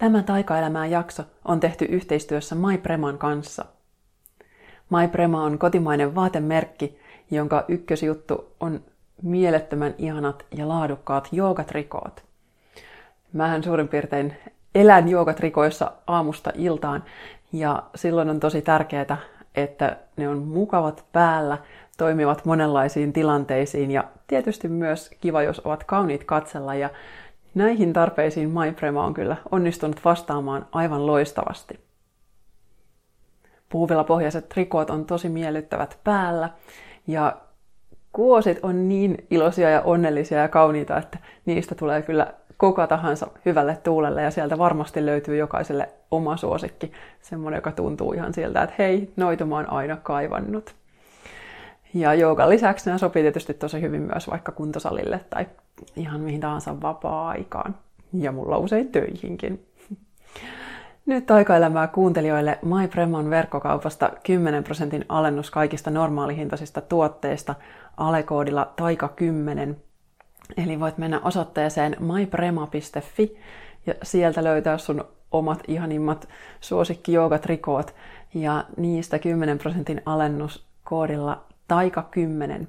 Tämä taikaelämää jakso on tehty yhteistyössä MyPreman kanssa. MyPrema on kotimainen vaatemerkki, jonka ykkösjuttu on mielettömän ihanat ja laadukkaat joogatrikoot. Mähän suurin piirtein elän joogatrikoissa aamusta iltaan ja silloin on tosi tärkeää, että ne on mukavat päällä, toimivat monenlaisiin tilanteisiin ja tietysti myös kiva, jos ovat kauniit katsella ja näihin tarpeisiin MyPrema on kyllä onnistunut vastaamaan aivan loistavasti. Puuvillapohjaiset trikoot on tosi miellyttävät päällä ja kuosit on niin iloisia ja onnellisia ja kauniita, että niistä tulee kyllä koko tahansa hyvälle tuulelle ja sieltä varmasti löytyy jokaiselle oma suosikki, semmoinen, joka tuntuu ihan siltä, että hei, noita aina kaivannut. Ja joogan lisäksi nämä sopii tietysti tosi hyvin myös vaikka kuntosalille tai ihan mihin tahansa vapaa-aikaan. Ja mulla usein töihinkin. Nyt taikaelämää kuuntelijoille MyPremon verkkokaupasta 10 prosentin alennus kaikista normaalihintaisista tuotteista alekoodilla taika10. Eli voit mennä osoitteeseen myprema.fi ja sieltä löytää sun omat ihanimmat suosikki trikoot ja niistä 10 prosentin alennus koodilla taika10.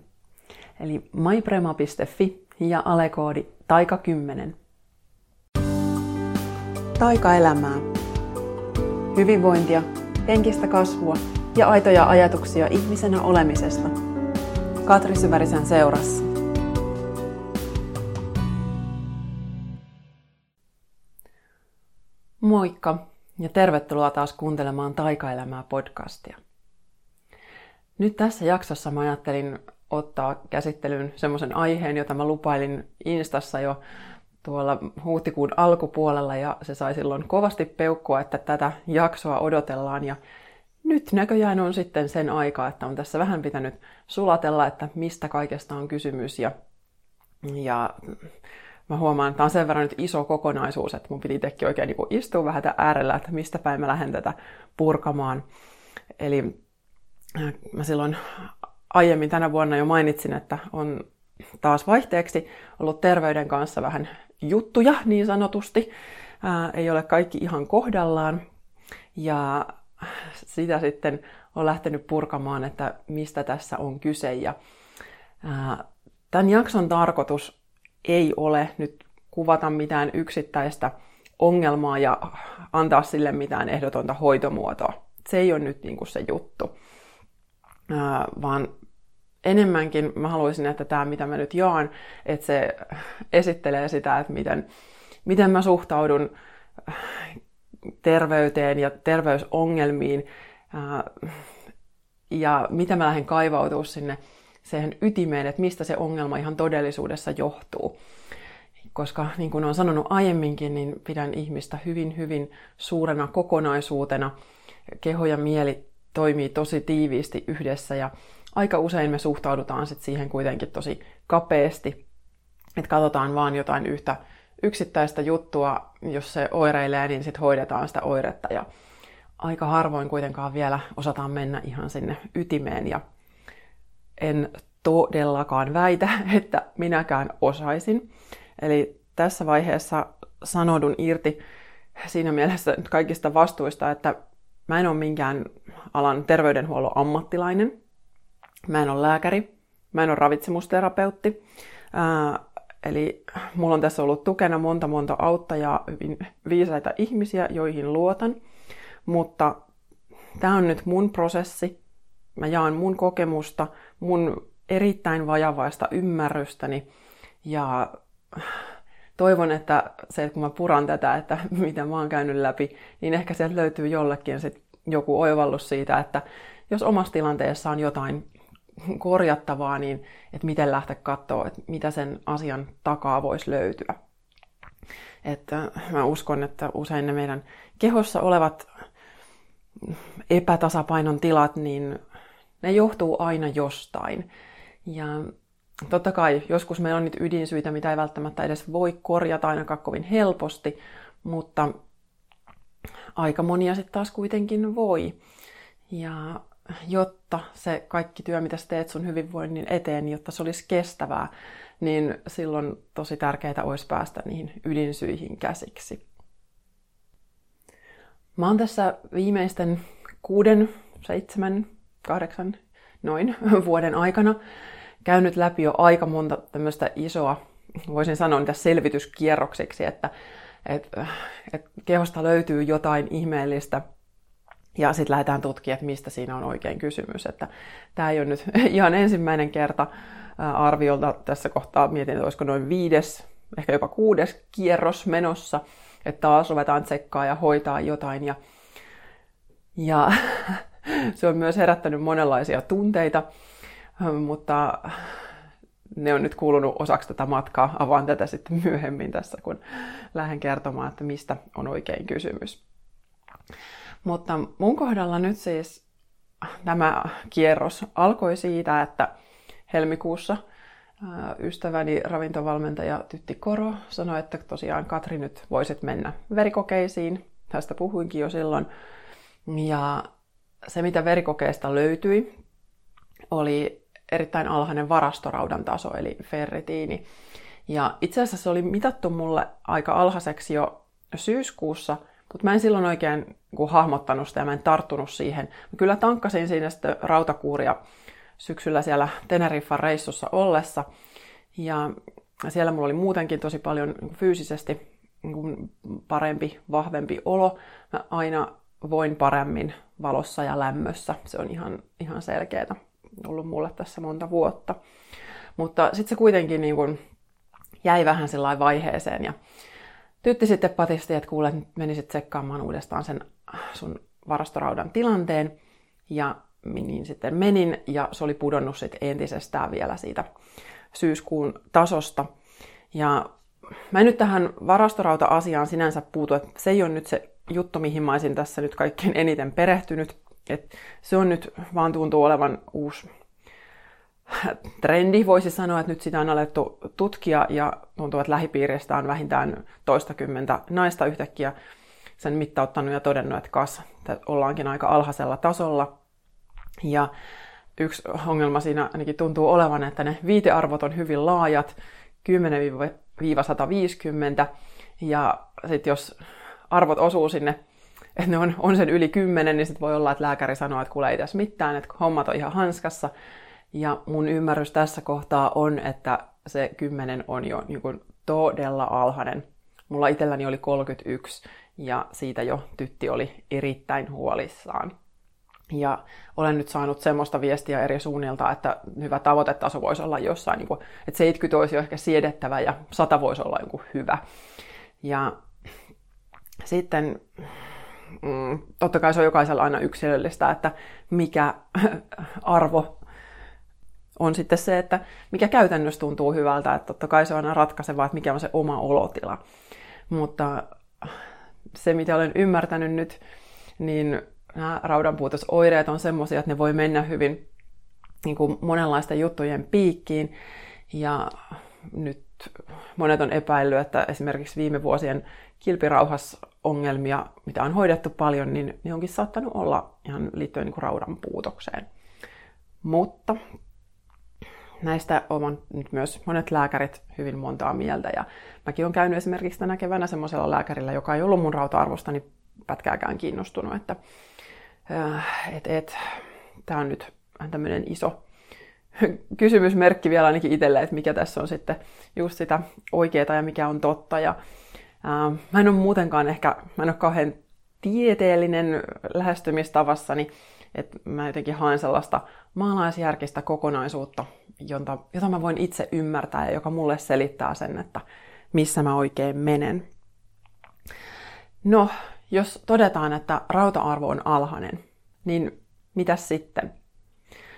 Eli myprema.fi ja alekoodi taika10. Taikaelämää. Hyvinvointia, henkistä kasvua ja aitoja ajatuksia ihmisenä olemisesta. Katri Syvärisen seurassa. Moikka ja tervetuloa taas kuuntelemaan Taikaelämää podcastia. Nyt tässä jaksossa mä ajattelin ottaa käsittelyyn semmoisen aiheen, jota mä lupailin Instassa jo tuolla huhtikuun alkupuolella ja se sai silloin kovasti peukkua, että tätä jaksoa odotellaan ja nyt näköjään on sitten sen aika, että on tässä vähän pitänyt sulatella, että mistä kaikesta on kysymys ja, ja mä huomaan, että tämä on sen verran nyt iso kokonaisuus, että mun piti itsekin oikein niin istua vähän äärellä, että mistä päin mä lähden tätä purkamaan. Eli mä silloin aiemmin tänä vuonna jo mainitsin, että on taas vaihteeksi ollut terveyden kanssa vähän juttuja niin sanotusti. Ää, ei ole kaikki ihan kohdallaan. Ja sitä sitten on lähtenyt purkamaan, että mistä tässä on kyse. Ja, ää, tämän jakson tarkoitus ei ole nyt kuvata mitään yksittäistä ongelmaa ja antaa sille mitään ehdotonta hoitomuotoa. Se ei ole nyt niin kuin se juttu, vaan enemmänkin mä haluaisin, että tämä, mitä mä nyt jaan, että se esittelee sitä, että miten, miten mä suhtaudun äh, terveyteen ja terveysongelmiin ja mitä mä lähden kaivautua sinne siihen ytimeen, että mistä se ongelma ihan todellisuudessa johtuu. Koska niin kuin olen sanonut aiemminkin, niin pidän ihmistä hyvin, hyvin suurena kokonaisuutena. Keho ja mieli toimii tosi tiiviisti yhdessä ja aika usein me suhtaudutaan sit siihen kuitenkin tosi kapeasti, että katsotaan vaan jotain yhtä yksittäistä juttua, jos se oireilee, niin sitten hoidetaan sitä oiretta ja aika harvoin kuitenkaan vielä osataan mennä ihan sinne ytimeen ja en todellakaan väitä, että minäkään osaisin. Eli tässä vaiheessa sanodun irti siinä mielessä kaikista vastuista, että mä en ole minkään alan terveydenhuollon ammattilainen. Mä en ole lääkäri, mä en ole ravitsemusterapeutti. Ää, eli mulla on tässä ollut tukena monta monta auttajaa, hyvin viisaita ihmisiä, joihin luotan. Mutta tämä on nyt mun prosessi. Mä jaan mun kokemusta, mun erittäin vajavaista ymmärrystäni ja toivon, että se, kun mä puran tätä, että mitä mä oon käynyt läpi, niin ehkä sieltä löytyy jollekin sit joku oivallus siitä, että jos omassa tilanteessa on jotain korjattavaa, niin että miten lähteä katsoa, että mitä sen asian takaa voisi löytyä. Että mä uskon, että usein ne meidän kehossa olevat epätasapainon tilat, niin ne johtuu aina jostain. Ja totta kai joskus meillä on niitä ydinsyitä, mitä ei välttämättä edes voi korjata ainakaan kovin helposti, mutta aika monia sitten taas kuitenkin voi. Ja jotta se kaikki työ, mitä sä teet sun hyvinvoinnin eteen, jotta se olisi kestävää, niin silloin tosi tärkeää olisi päästä niihin ydinsyihin käsiksi. Mä oon tässä viimeisten kuuden, seitsemän, kahdeksan, noin vuoden aikana käynyt läpi jo aika monta tämmöistä isoa, voisin sanoa niitä selvityskierroksiksi, että et, et kehosta löytyy jotain ihmeellistä, ja sitten lähdetään tutkimaan, että mistä siinä on oikein kysymys. Että tämä ei ole nyt ihan ensimmäinen kerta arviolta tässä kohtaa. Mietin, että olisiko noin viides, ehkä jopa kuudes kierros menossa, että taas ruvetaan tsekkaa ja hoitaa jotain. Ja, ja se on myös herättänyt monenlaisia tunteita, mutta ne on nyt kuulunut osaksi tätä matkaa. Avaan tätä sitten myöhemmin tässä, kun lähden kertomaan, että mistä on oikein kysymys. Mutta mun kohdalla nyt siis tämä kierros alkoi siitä, että helmikuussa ystäväni ravintovalmentaja Tytti Koro sanoi, että tosiaan Katri nyt voisit mennä verikokeisiin. Tästä puhuinkin jo silloin. Ja se, mitä verikokeesta löytyi, oli erittäin alhainen varastoraudan taso, eli ferritiini. Ja itse asiassa se oli mitattu mulle aika alhaiseksi jo syyskuussa, mutta mä en silloin oikein niin hahmottanut sitä ja mä en tarttunut siihen. Mä kyllä tankkasin siinä sitten rautakuuria syksyllä siellä Teneriffan reissussa ollessa. Ja siellä mulla oli muutenkin tosi paljon fyysisesti niin parempi, vahvempi olo. Mä aina voin paremmin valossa ja lämmössä. Se on ihan, ihan selkeää ollut mulle tässä monta vuotta. Mutta sitten se kuitenkin niin kuin jäi vähän sellainen vaiheeseen. Ja tytti sitten patisti, että kuule, menisit tsekkaamaan uudestaan sen sun varastoraudan tilanteen. Ja niin sitten menin ja se oli pudonnut sitten entisestään vielä siitä syyskuun tasosta. Ja mä en nyt tähän varastorauta-asiaan sinänsä puutu, että se ei ole nyt se juttu, mihin mä olisin tässä nyt kaikkein eniten perehtynyt. Et se on nyt vaan tuntuu olevan uusi trendi, voisi sanoa, että nyt sitä on alettu tutkia ja tuntuu, että lähipiiristä on vähintään toistakymmentä naista yhtäkkiä sen mittauttanut ja todennut, että kas, että ollaankin aika alhaisella tasolla. Ja yksi ongelma siinä ainakin tuntuu olevan, että ne viitearvot on hyvin laajat, 10-150, ja sitten jos arvot osuu sinne, että ne on, on sen yli 10, niin sitten voi olla, että lääkäri sanoo, että kuule ei tässä mitään, että hommat on ihan hanskassa. Ja mun ymmärrys tässä kohtaa on, että se 10 on jo niin kuin todella alhainen. Mulla itselläni oli 31 ja siitä jo tytti oli erittäin huolissaan. Ja olen nyt saanut semmoista viestiä eri suunnilta, että hyvä tavoitetaso voisi olla jossain, niin kuin, että 70 olisi jo ehkä siedettävä ja 100 voisi olla joku hyvä. Ja sitten mm, totta kai se on jokaisella aina yksilöllistä, että mikä arvo on sitten se, että mikä käytännössä tuntuu hyvältä, että totta kai se on aina ratkaisevaa, että mikä on se oma olotila. Mutta se, mitä olen ymmärtänyt nyt, niin nämä raudanpuutosoireet on semmoisia, että ne voi mennä hyvin niin kuin monenlaisten juttujen piikkiin. Ja nyt monet on epäillyt, että esimerkiksi viime vuosien kilpirauhasongelmia, mitä on hoidettu paljon, niin ne onkin saattanut olla ihan liittyen niin kuin raudan puutokseen. Mutta näistä ovat nyt myös monet lääkärit hyvin montaa mieltä. Ja mäkin olen käynyt esimerkiksi tänä keväänä semmoisella lääkärillä, joka ei ollut mun rauta-arvostani pätkääkään kiinnostunut, että äh, et, et, tämä on nyt tämmöinen iso kysymysmerkki vielä ainakin itselle, että mikä tässä on sitten just sitä oikeaa ja mikä on totta. Ja, mä en ole muutenkaan ehkä, mä en ole kauhean tieteellinen lähestymistavassani, että mä jotenkin haen sellaista maalaisjärkistä kokonaisuutta, jota, jota mä voin itse ymmärtää ja joka mulle selittää sen, että missä mä oikein menen. No, jos todetaan, että rauta-arvo on alhainen, niin mitä sitten?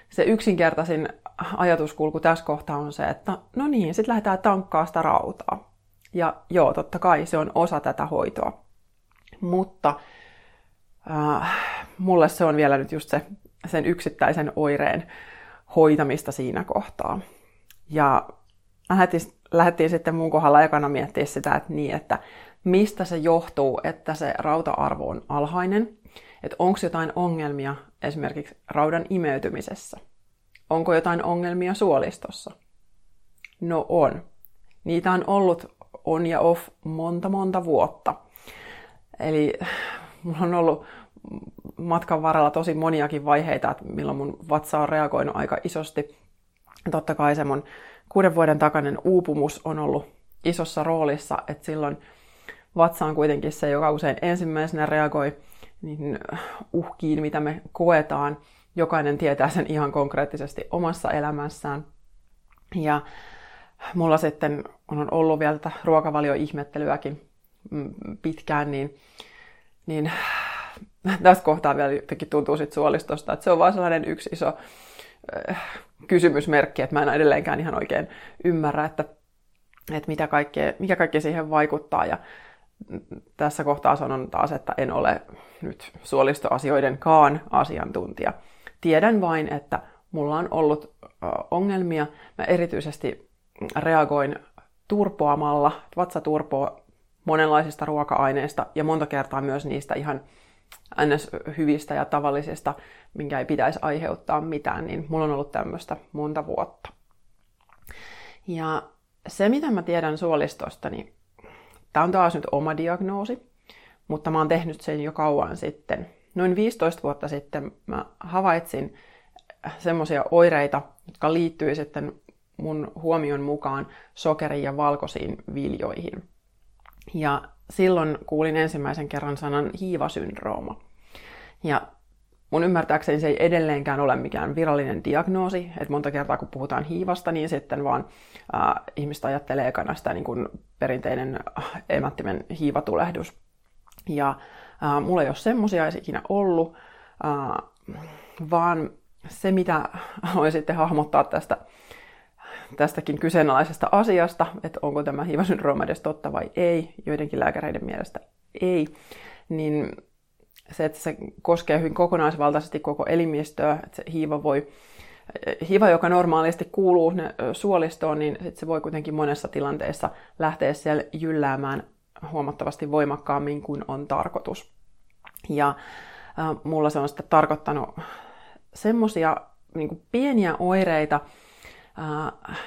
Se yksinkertaisin ajatuskulku tässä kohtaa on se, että no niin, sitten lähdetään tankkaa sitä rautaa. Ja joo, totta kai se on osa tätä hoitoa. Mutta äh, mulle se on vielä nyt just se, sen yksittäisen oireen hoitamista siinä kohtaa. Ja lähdettiin, lähdettiin sitten mun kohdalla ekana miettiä sitä, että niin, että mistä se johtuu, että se rauta-arvo on alhainen. Että onko jotain ongelmia esimerkiksi raudan imeytymisessä. Onko jotain ongelmia suolistossa? No on. Niitä on ollut on ja off monta monta vuotta. Eli mulla on ollut matkan varrella tosi moniakin vaiheita, että milloin mun vatsa on reagoinut aika isosti. Totta kai se mun kuuden vuoden takainen uupumus on ollut isossa roolissa, että silloin vatsa on kuitenkin se, joka usein ensimmäisenä reagoi niin uhkiin, mitä me koetaan. Jokainen tietää sen ihan konkreettisesti omassa elämässään. Ja mulla sitten on ollut vielä tätä ruokavalioihmettelyäkin mm, pitkään, niin, niin tässä kohtaa vielä jotenkin tuntuu sit suolistosta, että se on vaan sellainen yksi iso äh, kysymysmerkki, että mä en edelleenkään ihan oikein ymmärrä, että, että mitä kaikkea, mikä kaikki siihen vaikuttaa. Ja tässä kohtaa sanon taas, että en ole nyt suolistoasioidenkaan asiantuntija. Tiedän vain, että mulla on ollut ongelmia. Mä erityisesti reagoin turpoamalla, vatsa turpoa monenlaisista ruoka-aineista ja monta kertaa myös niistä ihan ns. hyvistä ja tavallisista, minkä ei pitäisi aiheuttaa mitään, niin mulla on ollut tämmöistä monta vuotta. Ja se, mitä mä tiedän suolistosta, niin tämä on taas nyt oma diagnoosi, mutta mä oon tehnyt sen jo kauan sitten. Noin 15 vuotta sitten mä havaitsin semmoisia oireita, jotka liittyy sitten mun huomion mukaan sokeriin ja valkoisiin viljoihin. Ja silloin kuulin ensimmäisen kerran sanan hiivasyndrooma. Ja mun ymmärtääkseni se ei edelleenkään ole mikään virallinen diagnoosi, että monta kertaa kun puhutaan hiivasta, niin sitten vaan äh, ihmistä ajattelee ekana sitä niin kuin perinteinen emättimen hiivatulehdus. Ja äh, mulla ei ole semmoisia ikinä ollut, äh, vaan se mitä haluan sitten hahmottaa tästä tästäkin kyseenalaisesta asiasta, että onko tämä hiivasyndrooma edes totta vai ei, joidenkin lääkäreiden mielestä ei, niin se, että se koskee hyvin kokonaisvaltaisesti koko elimistöä, että se hiiva voi hiiva, joka normaalisti kuuluu suolistoon, niin sit se voi kuitenkin monessa tilanteessa lähteä siellä jylläämään huomattavasti voimakkaammin kuin on tarkoitus. Ja äh, mulla se on sitten tarkoittanut semmoisia niin pieniä oireita, äh,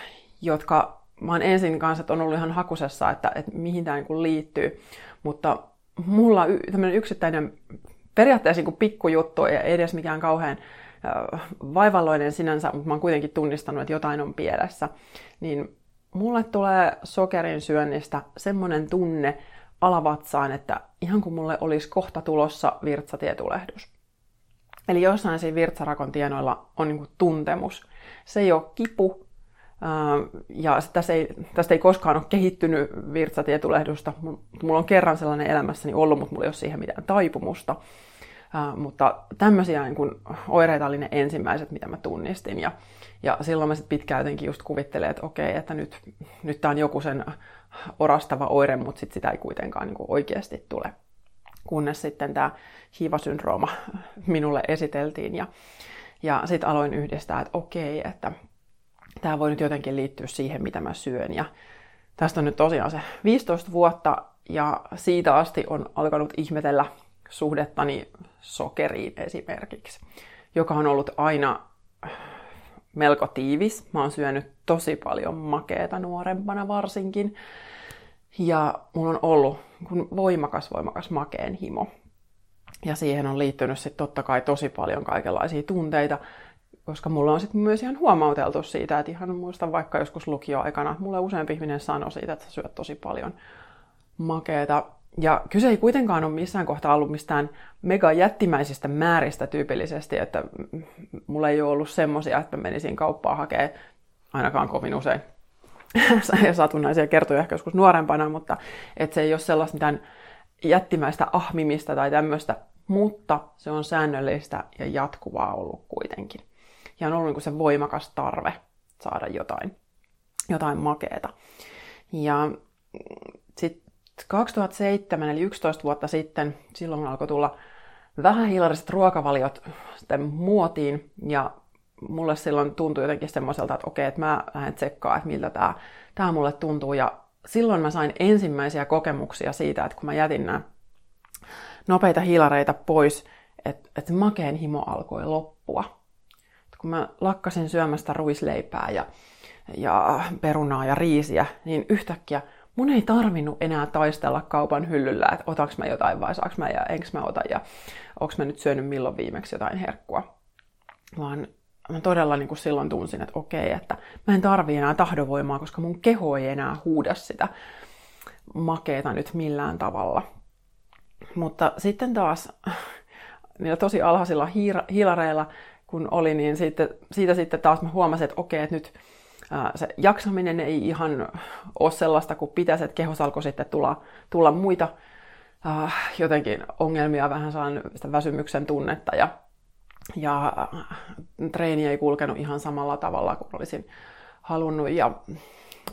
jotka mä oon ensin kanssa, että on ollut ihan hakusessa, että, että mihin tämä niin liittyy. Mutta mulla y- tämmöinen yksittäinen periaatteessa niin pikkujuttu, ei edes mikään kauhean äh, vaivalloinen sinänsä, mutta mä oon kuitenkin tunnistanut, että jotain on pielessä. Niin mulle tulee sokerin syönnistä semmoinen tunne alavatsaan, että ihan kuin mulle olisi kohta tulossa virtsatietulehdus. Eli jossain siinä virtsarakon tienoilla on niin tuntemus. Se ei ole kipu, ja tästä ei, tästä ei koskaan ole kehittynyt virtsatietulehdusta. Mulla on kerran sellainen elämässäni ollut, mutta mulla ei ole siihen mitään taipumusta. mutta tämmöisiä niin kun, oireita oli ne ensimmäiset, mitä mä tunnistin. Ja, ja silloin mä sitten pitkään jotenkin just kuvittelin, että okei, että nyt, nyt tämä on joku sen orastava oire, mutta sit sitä ei kuitenkaan niin oikeasti tule. Kunnes sitten tämä hiivasyndrooma minulle esiteltiin ja, ja sitten aloin yhdistää, että okei, että tämä voi nyt jotenkin liittyä siihen, mitä mä syön. Ja tästä on nyt tosiaan se 15 vuotta ja siitä asti on alkanut ihmetellä suhdettani sokeriin esimerkiksi, joka on ollut aina melko tiivis. Mä oon syönyt tosi paljon makeeta nuorempana varsinkin. Ja mulla on ollut voimakas, voimakas makeen himo. Ja siihen on liittynyt sitten totta kai tosi paljon kaikenlaisia tunteita, koska mulla on sitten myös ihan huomauteltu siitä, että ihan muistan vaikka joskus lukioaikana, mulle useampi ihminen sanoi siitä, että sä syöt tosi paljon makeeta. Ja kyse ei kuitenkaan ole missään kohtaa ollut mistään mega jättimäisistä määristä tyypillisesti, että mulla ei ole ollut semmosia, että mä menisin kauppaan hakemaan ainakaan kovin usein satunnaisia kertoja ehkä joskus nuorempana, mutta että se ei ole sellaista mitään jättimäistä ahmimista tai tämmöistä, mutta se on säännöllistä ja jatkuvaa ollut kuitenkin. Ja on ollut niin se voimakas tarve saada jotain, jotain makeeta. Ja sitten 2007, eli 11 vuotta sitten, silloin alkoi tulla vähän hiilariset ruokavaliot sitten muotiin, ja mulle silloin tuntui jotenkin semmoiselta, että okei, että mä lähden tsekkaa, että miltä tämä, tämä mulle tuntuu, ja silloin mä sain ensimmäisiä kokemuksia siitä, että kun mä jätin nämä nopeita hiilareita pois, että, että makeen himo alkoi loppua. Kun mä lakkasin syömästä ruisleipää ja, ja perunaa ja riisiä, niin yhtäkkiä mun ei tarvinnut enää taistella kaupan hyllyllä, että otaks mä jotain vai saaks mä ja enkö mä ota ja onks mä nyt syönyt milloin viimeksi jotain herkkua. Vaan mä todella niin kuin silloin tunsin, että okei, että mä en tarvi enää tahdovoimaa, koska mun keho ei enää huuda sitä makeeta nyt millään tavalla. Mutta sitten taas niillä tosi alhaisilla hiilareilla, kun oli, niin siitä, siitä sitten taas mä huomasin, että okei, että nyt se jaksaminen ei ihan ole sellaista kuin pitäisi, että kehos alkoi sitten tulla, tulla muita jotenkin ongelmia, vähän saan sitä väsymyksen tunnetta ja, ja treeni ei kulkenut ihan samalla tavalla kuin olisin halunnut ja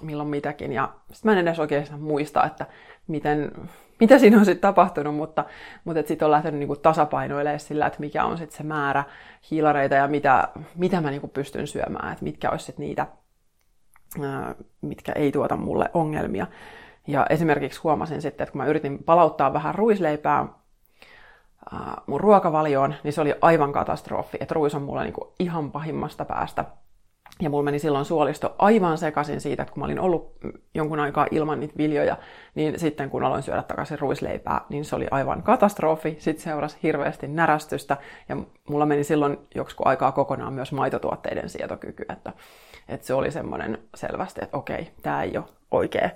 milloin mitäkin. Ja sitten mä en edes oikein muista, että miten, mitä siinä on sitten tapahtunut, mutta, mutta sitten on lähtenyt niinku tasapainoilemaan sillä, että mikä on sitten se määrä hiilareita ja mitä, mitä mä niinku pystyn syömään, että mitkä olisi sitten niitä mitkä ei tuota mulle ongelmia. Ja esimerkiksi huomasin sitten, että kun mä yritin palauttaa vähän ruisleipää mun ruokavalioon, niin se oli aivan katastrofi. Että ruis on mulle niin kuin ihan pahimmasta päästä. Ja mulla meni silloin suolisto aivan sekaisin siitä, että kun mä olin ollut jonkun aikaa ilman niitä viljoja, niin sitten kun aloin syödä takaisin ruisleipää, niin se oli aivan katastrofi. Sitten seurasi hirveästi närästystä ja mulla meni silloin joksikin aikaa kokonaan myös maitotuotteiden sietokyky. Että että se oli semmoinen selvästi, että okei, tämä ei ole oikea,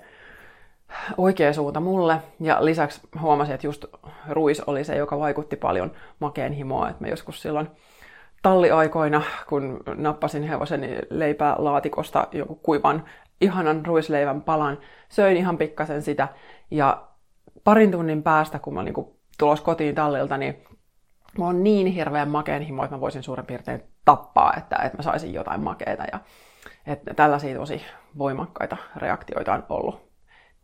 oikea suunta mulle. Ja lisäksi huomasin, että just ruis oli se, joka vaikutti paljon makeen himoa. Että mä joskus silloin talliaikoina, kun nappasin hevoseni leipää laatikosta joku kuivan ihanan ruisleivän palan, söin ihan pikkasen sitä. Ja parin tunnin päästä, kun mä olin niin tulos kotiin tallilta, niin mä on niin hirveän makeen himo, että mä voisin suurin piirtein tappaa, että, että mä saisin jotain makeita. Ja että tällaisia tosi voimakkaita reaktioita on ollut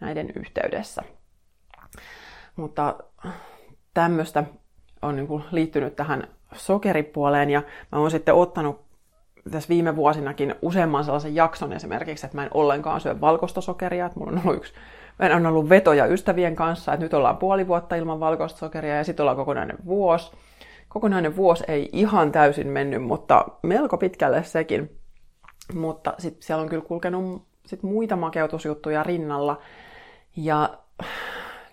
näiden yhteydessä. Mutta tämmöistä on niin kuin liittynyt tähän sokeripuoleen ja mä oon sitten ottanut tässä viime vuosinakin useamman sellaisen jakson esimerkiksi, että mä en ollenkaan syö valkoista sokeria, että mulla on ollut yksi Meillä on ollut vetoja ystävien kanssa, että nyt ollaan puoli vuotta ilman valkoista sokeria ja sitten ollaan kokonainen vuosi. Kokonainen vuosi ei ihan täysin mennyt, mutta melko pitkälle sekin. Mutta sitten siellä on kyllä kulkenut sit muita makeutusjuttuja rinnalla. Ja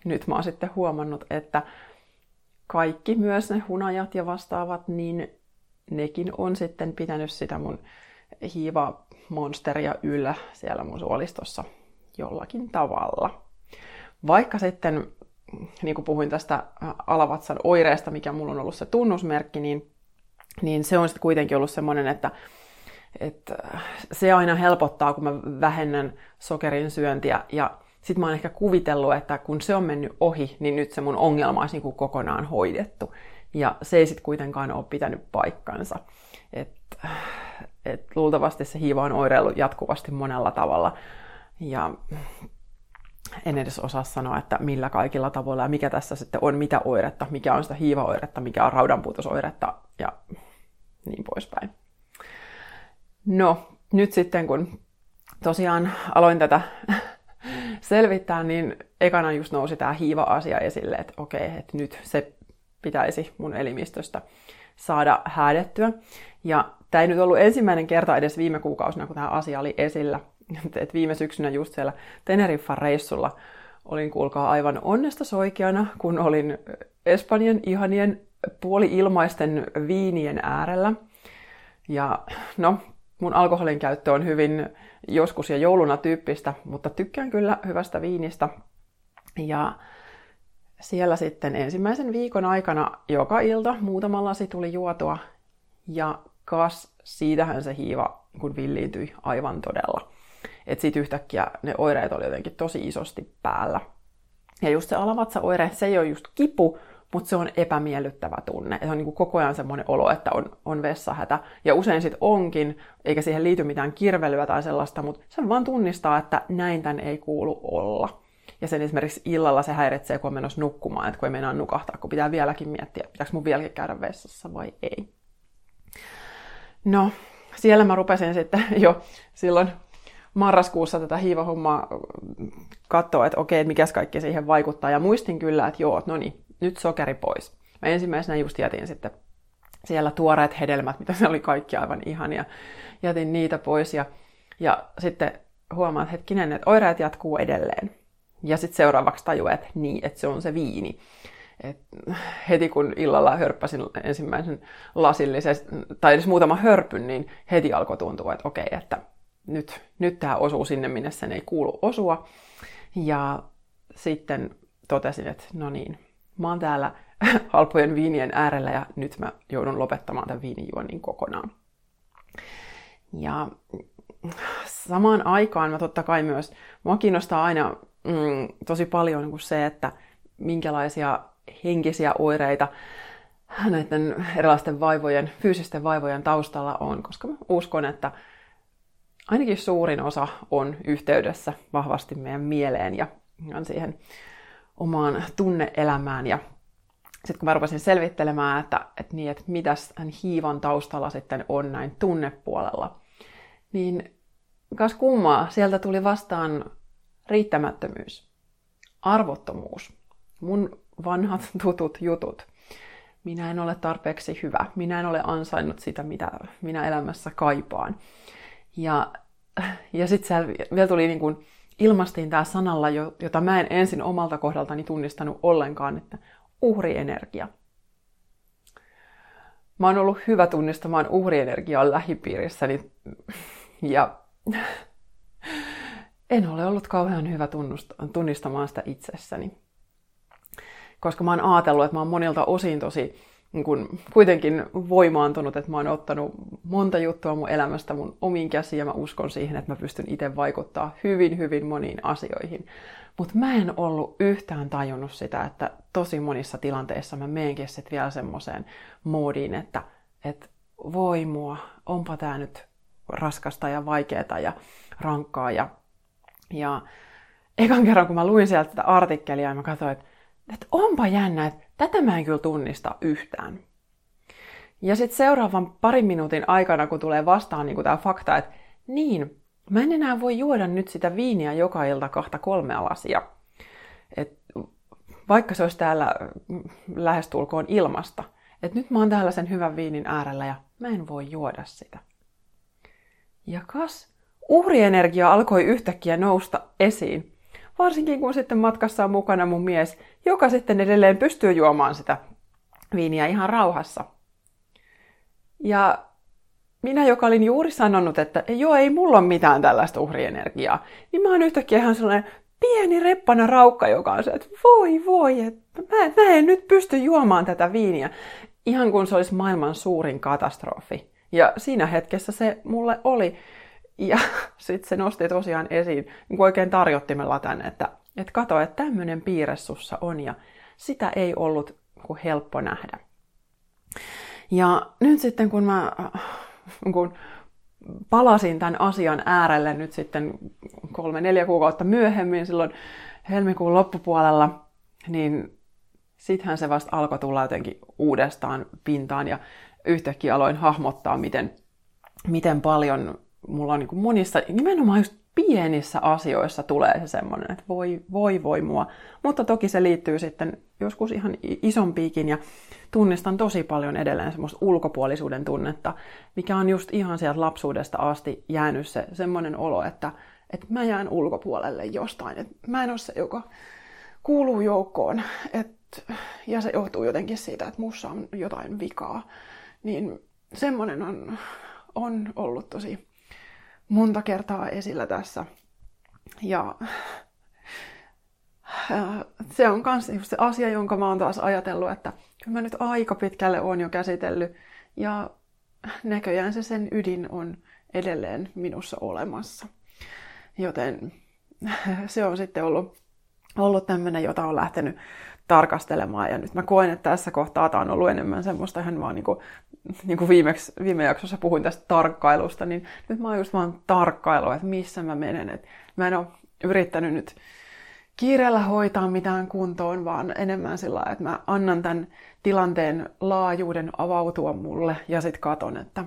nyt mä oon sitten huomannut, että kaikki, myös ne hunajat ja vastaavat, niin nekin on sitten pitänyt sitä mun hiiva-monsteria yllä siellä mun suolistossa jollakin tavalla. Vaikka sitten, niin kuin puhuin tästä alavatsan oireesta, mikä mulla on ollut se tunnusmerkki, niin, niin se on sitten kuitenkin ollut semmoinen, että et äh, se aina helpottaa, kun mä vähennän sokerin syöntiä. Ja sitten mä oon ehkä kuvitellut, että kun se on mennyt ohi, niin nyt se mun ongelma olisi niin kuin kokonaan hoidettu. Ja se ei sitten kuitenkaan ole pitänyt paikkansa. Et, et luultavasti se hiiva on oireillut jatkuvasti monella tavalla. Ja en edes osaa sanoa, että millä kaikilla tavoilla ja mikä tässä sitten on mitä oiretta, mikä on sitä hiivaoiretta, mikä on raudanpuutosoiretta ja niin poispäin. No, nyt sitten kun tosiaan aloin tätä selvittää, niin ekana just nousi tämä hiiva-asia esille, että okei, että nyt se pitäisi mun elimistöstä saada häädettyä. Ja tämä ei nyt ollut ensimmäinen kerta edes viime kuukausina, kun tämä asia oli esillä. Et viime syksynä just siellä Teneriffan reissulla olin kuulkaa aivan onnesta soikeana, kun olin Espanjan ihanien puoli-ilmaisten viinien äärellä. Ja no, mun alkoholin käyttö on hyvin joskus ja jouluna tyyppistä, mutta tykkään kyllä hyvästä viinistä. Ja siellä sitten ensimmäisen viikon aikana joka ilta muutama lasi tuli juotua. Ja kas, siitähän se hiiva kun villiintyi aivan todella. Että sit yhtäkkiä ne oireet oli jotenkin tosi isosti päällä. Ja just se alavatsaoire, se ei ole just kipu, mutta se on epämiellyttävä tunne. Se on niin kuin koko ajan semmoinen olo, että on, on vessahätä. Ja usein sitten onkin, eikä siihen liity mitään kirvelyä tai sellaista, mutta se vaan tunnistaa, että näin tän ei kuulu olla. Ja sen esimerkiksi illalla se häiritsee, kun on menossa nukkumaan, että kun ei meinaa nukahtaa, kun pitää vieläkin miettiä, pitääkö mun vieläkin käydä vessassa vai ei. No, siellä mä rupesin sitten jo silloin marraskuussa tätä hiivahommaa katsoa, että okei, mikä kaikki siihen vaikuttaa. Ja muistin kyllä, että joo, no niin, nyt sokeri pois. Mä ensimmäisenä just jätin sitten siellä tuoreet hedelmät, mitä se oli kaikki aivan ihania. Jätin niitä pois ja, ja sitten huomaan, hetkinen, että oireet jatkuu edelleen. Ja sitten seuraavaksi tajuaa, että niin, että se on se viini. Et heti kun illalla hörppäsin ensimmäisen lasillisen, tai edes muutama hörpyn, niin heti alkoi tuntua, että okei, että nyt, nyt tämä osuu sinne, minne sen ei kuulu osua. Ja sitten totesin, että no niin, mä oon täällä halpojen viinien äärellä ja nyt mä joudun lopettamaan tämän viinijuonnin kokonaan. Ja samaan aikaan mä totta kai myös, mua kiinnostaa aina mm, tosi paljon niin se, että minkälaisia henkisiä oireita näiden erilaisten vaivojen, fyysisten vaivojen taustalla on, koska mä uskon, että ainakin suurin osa on yhteydessä vahvasti meidän mieleen ja siihen omaan tunneelämään. Ja sitten kun mä rupesin selvittelemään, että, että, niin, että mitäs tämän hiivan taustalla sitten on näin tunnepuolella, niin kas kummaa, sieltä tuli vastaan riittämättömyys, arvottomuus, mun vanhat tutut jutut. Minä en ole tarpeeksi hyvä, minä en ole ansainnut sitä, mitä minä elämässä kaipaan. Ja, ja sitten vielä tuli niin kuin, ilmastiin tämä sanalla, jota mä en ensin omalta kohdaltani tunnistanut ollenkaan, että uhrienergia. Mä oon ollut hyvä tunnistamaan uhrienergiaa lähipiirissäni ja en ole ollut kauhean hyvä tunnistamaan sitä itsessäni. Koska mä oon ajatellut, että mä oon monilta osin tosi niin kun, kuitenkin voimaantunut, että mä oon ottanut monta juttua mun elämästä mun omiin käsiin ja mä uskon siihen, että mä pystyn itse vaikuttaa hyvin, hyvin moniin asioihin. Mutta mä en ollut yhtään tajunnut sitä, että tosi monissa tilanteissa mä meenkin sitten vielä semmoiseen moodiin, että, että voi mua, onpa tää nyt raskasta ja vaikeaa ja rankkaa. Ja, ja ekan kerran, kun mä luin sieltä tätä artikkelia, mä katsoin, että, että onpa jännä, että tätä mä en kyllä tunnista yhtään. Ja sitten seuraavan parin minuutin aikana, kun tulee vastaan niin tämä fakta, että niin, mä en enää voi juoda nyt sitä viiniä joka ilta kahta kolmea lasia. Et vaikka se olisi täällä lähestulkoon ilmasta. Että nyt mä oon täällä sen hyvän viinin äärellä ja mä en voi juoda sitä. Ja kas, uhrienergia alkoi yhtäkkiä nousta esiin. Varsinkin kun sitten matkassa on mukana mun mies, joka sitten edelleen pystyy juomaan sitä viiniä ihan rauhassa. Ja minä, joka olin juuri sanonut, että joo, ei mulla ole mitään tällaista uhrienergiaa, niin mä oon yhtäkkiä ihan sellainen pieni reppana raukka, joka on se, että voi voi, että mä, mä en nyt pysty juomaan tätä viiniä. Ihan kuin se olisi maailman suurin katastrofi. Ja siinä hetkessä se mulle oli. Ja sitten se nosti tosiaan esiin niin kuin oikein tarjottimella tänne, että, että kato, että tämmöinen piirre sussa on ja sitä ei ollut kuin helppo nähdä. Ja nyt sitten kun mä kun palasin tämän asian äärelle nyt sitten kolme-neljä kuukautta myöhemmin, silloin helmikuun loppupuolella, niin sittenhän se vasta alkoi tulla jotenkin uudestaan pintaan ja yhtäkkiä aloin hahmottaa, miten, miten paljon mulla on niin kuin monissa, nimenomaan just pienissä asioissa tulee se semmoinen, että voi, voi, voi mua. Mutta toki se liittyy sitten joskus ihan isompiikin ja tunnistan tosi paljon edelleen semmoista ulkopuolisuuden tunnetta, mikä on just ihan sieltä lapsuudesta asti jäänyt se semmoinen olo, että, että mä jään ulkopuolelle jostain, että mä en ole se, joka kuuluu joukkoon, et, ja se johtuu jotenkin siitä, että mussa on jotain vikaa, niin semmoinen on, on ollut tosi monta kertaa esillä tässä. Ja se on myös se asia, jonka mä oon taas ajatellut, että kyllä mä nyt aika pitkälle on jo käsitellyt. Ja näköjään se sen ydin on edelleen minussa olemassa. Joten se on sitten ollut, ollut tämmöinen, jota on lähtenyt tarkastelemaan. Ja nyt mä koen, että tässä kohtaa tämä on ollut enemmän semmoista ihan vaan niin niin kuin viimeksi, viime jaksossa puhuin tästä tarkkailusta, niin nyt mä oon just vaan tarkkailu, että missä mä menen. Et mä en ole yrittänyt nyt kiireellä hoitaa mitään kuntoon, vaan enemmän sillä että mä annan tämän tilanteen laajuuden avautua mulle ja sitten katon, että,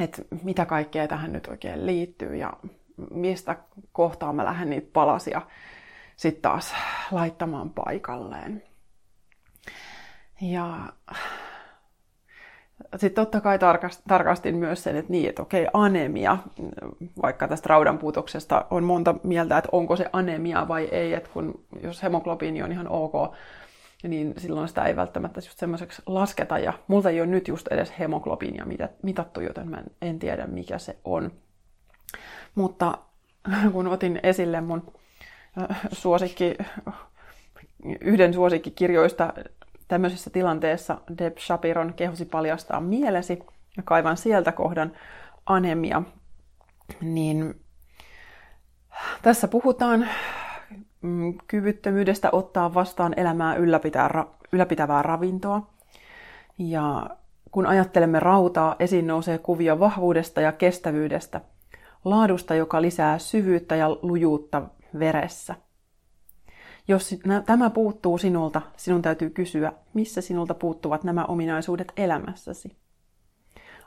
että mitä kaikkea tähän nyt oikein liittyy ja mistä kohtaa mä lähden niitä palasia sitten taas laittamaan paikalleen. Ja sitten totta kai tarkastin myös sen, että niin, että okei, anemia, vaikka tästä raudanpuutoksesta on monta mieltä, että onko se anemia vai ei, että kun jos hemoglobiini on ihan ok, niin silloin sitä ei välttämättä just semmoiseksi lasketa. Ja multa ei ole nyt just edes hemoglobiinia mitattu, joten mä en tiedä mikä se on. Mutta kun otin esille mun suosikki, yhden suosikkikirjoista tämmöisessä tilanteessa Deb Shapiron kehosi paljastaa mielesi ja kaivan sieltä kohdan anemia, niin tässä puhutaan mm, kyvyttömyydestä ottaa vastaan elämää ylläpitävää ravintoa. Ja kun ajattelemme rautaa, esiin nousee kuvia vahvuudesta ja kestävyydestä, laadusta, joka lisää syvyyttä ja lujuutta veressä – jos tämä puuttuu sinulta, sinun täytyy kysyä, missä sinulta puuttuvat nämä ominaisuudet elämässäsi.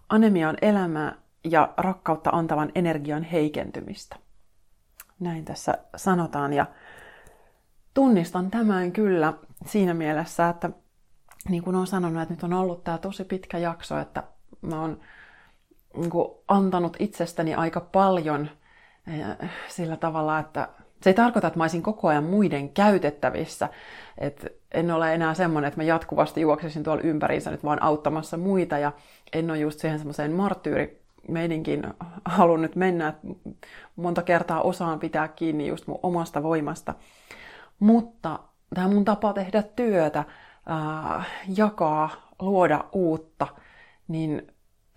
Anemia on elämää ja rakkautta antavan energian heikentymistä. Näin tässä sanotaan ja tunnistan tämän kyllä siinä mielessä, että niin kuin olen sanonut, että nyt on ollut tämä tosi pitkä jakso, että mä oon niin antanut itsestäni aika paljon eh, sillä tavalla, että se ei tarkoita, että mä olisin koko ajan muiden käytettävissä. Et en ole enää semmoinen, että mä jatkuvasti juoksisin tuolla ympäriinsä nyt vaan auttamassa muita. Ja en ole just siihen semmoiseen marttyyrimeininkin halun nyt mennä. Että monta kertaa osaan pitää kiinni just mun omasta voimasta. Mutta tämä mun tapa tehdä työtä, ää, jakaa, luoda uutta, niin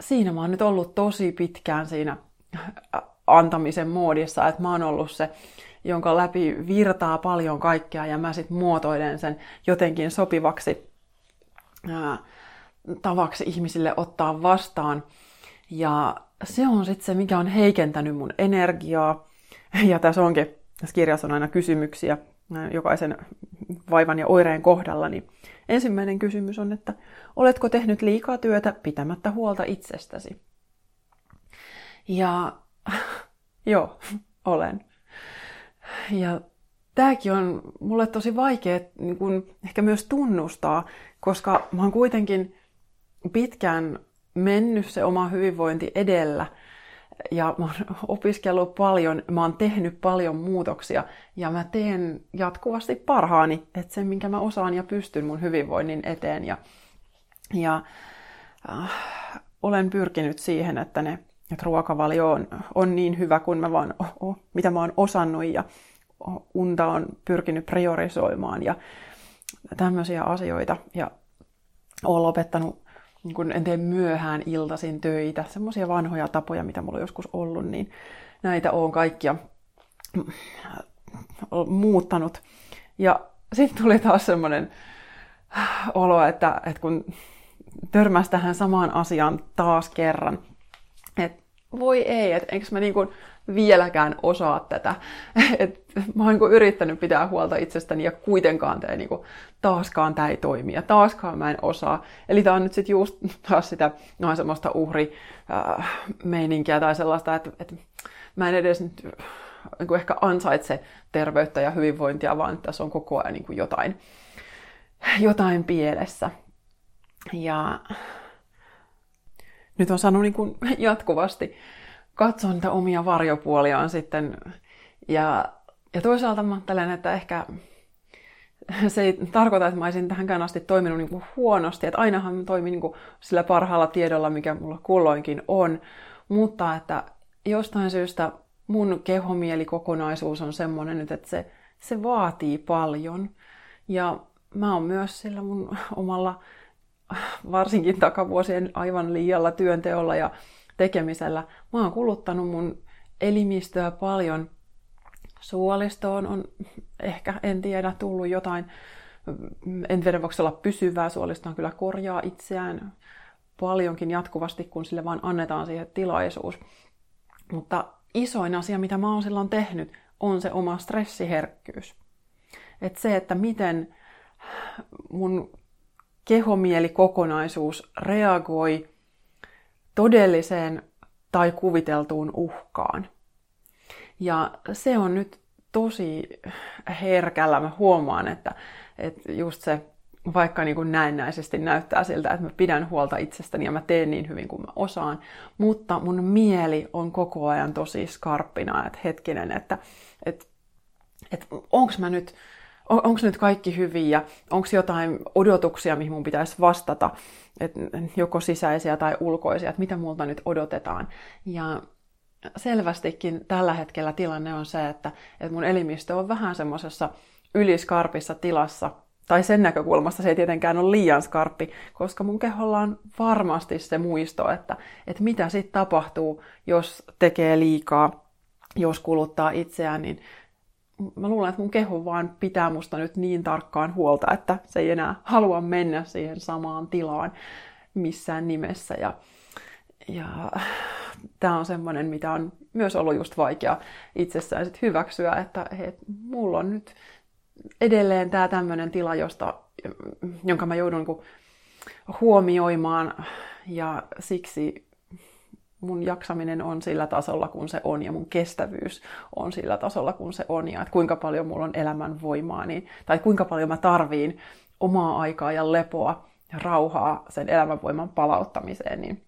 siinä mä oon nyt ollut tosi pitkään siinä antamisen moodissa, että mä oon ollut se jonka läpi virtaa paljon kaikkea ja mä sitten muotoilen sen jotenkin sopivaksi ää, tavaksi ihmisille ottaa vastaan. Ja se on sitten se, mikä on heikentänyt mun energiaa. Ja tässä onkin, tässä kirjassa on aina kysymyksiä jokaisen vaivan ja oireen kohdalla. Niin ensimmäinen kysymys on, että oletko tehnyt liikaa työtä pitämättä huolta itsestäsi? Ja joo, olen. Ja tämäkin on mulle tosi vaikea niin kun ehkä myös tunnustaa, koska mä oon kuitenkin pitkään mennyt se oma hyvinvointi edellä. Ja mä oon opiskellut paljon, mä oon tehnyt paljon muutoksia ja mä teen jatkuvasti parhaani, että se minkä mä osaan ja pystyn mun hyvinvoinnin eteen. Ja, ja äh, olen pyrkinyt siihen, että ne että ruokavalio on, on niin hyvä kuin mä vaan, oh, mitä mä oon osannut ja unta on pyrkinyt priorisoimaan ja tämmöisiä asioita. Ja olen lopettanut, niin kun en tee myöhään iltaisin töitä, semmoisia vanhoja tapoja, mitä mulla on joskus ollut, niin näitä on kaikkia muuttanut. Ja sitten tuli taas semmoinen olo, että, että kun törmäsi tähän samaan asiaan taas kerran, voi ei, että enkö mä niinku vieläkään osaa tätä. Et mä oon niinku yrittänyt pitää huolta itsestäni ja kuitenkaan tämä niinku, taaskaan tämä ei toimi ja taaskaan mä en osaa. Eli tää on nyt sitten just taas sitä noin semmoista uhrimeininkiä äh, tai sellaista, että, että mä en edes nyt niin ehkä ansaitse terveyttä ja hyvinvointia, vaan tässä on koko ajan niin kuin jotain, jotain pielessä. Ja nyt on sanonut niin kuin jatkuvasti katsoa niitä omia varjopuoliaan sitten. Ja, ja toisaalta mä ajattelen, että ehkä se ei tarkoita, että mä olisin tähänkään asti toiminut niin kuin huonosti. Että ainahan mä toimin niin kuin sillä parhaalla tiedolla, mikä mulla kulloinkin on. Mutta että jostain syystä mun kehomielikkokonaisuus on semmoinen nyt, että se, se vaatii paljon. Ja mä oon myös sillä mun omalla varsinkin takavuosien aivan liialla työnteolla ja tekemisellä. Mä oon kuluttanut mun elimistöä paljon. Suolistoon on ehkä, en tiedä, tullut jotain, en tiedä voiko se olla pysyvää, suolistoon kyllä korjaa itseään paljonkin jatkuvasti, kun sille vaan annetaan siihen tilaisuus. Mutta isoin asia, mitä mä oon silloin tehnyt, on se oma stressiherkkyys. Et se, että miten mun kehomieli kokonaisuus reagoi todelliseen tai kuviteltuun uhkaan. Ja se on nyt tosi herkällä. Mä huomaan, että, että just se vaikka niin kuin näennäisesti näyttää siltä, että mä pidän huolta itsestäni ja mä teen niin hyvin kuin mä osaan, mutta mun mieli on koko ajan tosi skarppina, että hetkinen, että, että, että onko mä nyt, on, onko nyt kaikki hyvin ja onko jotain odotuksia, mihin mun pitäisi vastata, että joko sisäisiä tai ulkoisia, että mitä multa nyt odotetaan. Ja selvästikin tällä hetkellä tilanne on se, että, että mun elimistö on vähän semmoisessa yliskarpissa tilassa, tai sen näkökulmasta se ei tietenkään ole liian skarppi, koska mun keholla on varmasti se muisto, että, että mitä sitten tapahtuu, jos tekee liikaa, jos kuluttaa itseään, niin mä luulen, että mun keho vaan pitää musta nyt niin tarkkaan huolta, että se ei enää halua mennä siihen samaan tilaan missään nimessä. Ja, ja tämä on semmoinen, mitä on myös ollut just vaikea itsessään sit hyväksyä, että hei, mulla on nyt edelleen tämä tämmöinen tila, josta, jonka mä joudun niin huomioimaan ja siksi mun jaksaminen on sillä tasolla, kun se on, ja mun kestävyys on sillä tasolla, kun se on, ja että kuinka paljon mulla on elämän voimaa, niin, tai kuinka paljon mä tarviin omaa aikaa ja lepoa ja rauhaa sen elämänvoiman palauttamiseen, niin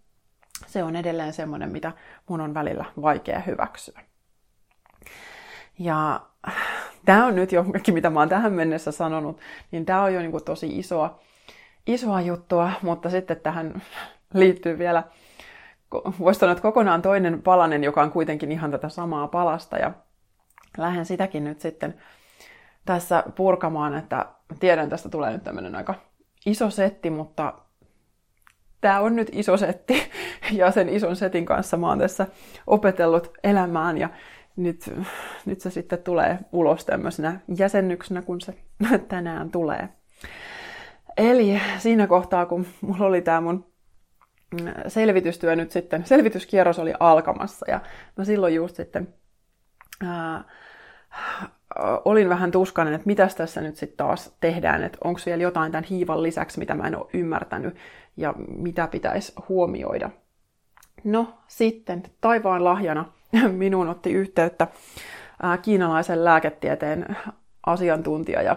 se on edelleen semmoinen, mitä mun on välillä vaikea hyväksyä. Ja tämä on nyt jo kaikki, mitä mä oon tähän mennessä sanonut, niin tämä on jo niin kuin tosi isoa, isoa juttua, mutta sitten tähän liittyy vielä, voisi sanoa, että kokonaan toinen palanen, joka on kuitenkin ihan tätä samaa palasta, ja lähden sitäkin nyt sitten tässä purkamaan, että tiedän, tästä tulee nyt tämmöinen aika iso setti, mutta tämä on nyt iso setti, ja sen ison setin kanssa mä oon tässä opetellut elämään, ja nyt, nyt se sitten tulee ulos tämmöisenä jäsennyksenä, kun se tänään tulee. Eli siinä kohtaa, kun mulla oli tämä mun selvitystyö nyt sitten, selvityskierros oli alkamassa ja mä silloin just sitten ää, olin vähän tuskainen, että mitäs tässä nyt sitten taas tehdään, että onko vielä jotain tämän hiivan lisäksi, mitä mä en ole ymmärtänyt ja mitä pitäisi huomioida. No sitten taivaan lahjana minuun otti yhteyttä kiinalaisen lääketieteen asiantuntija ja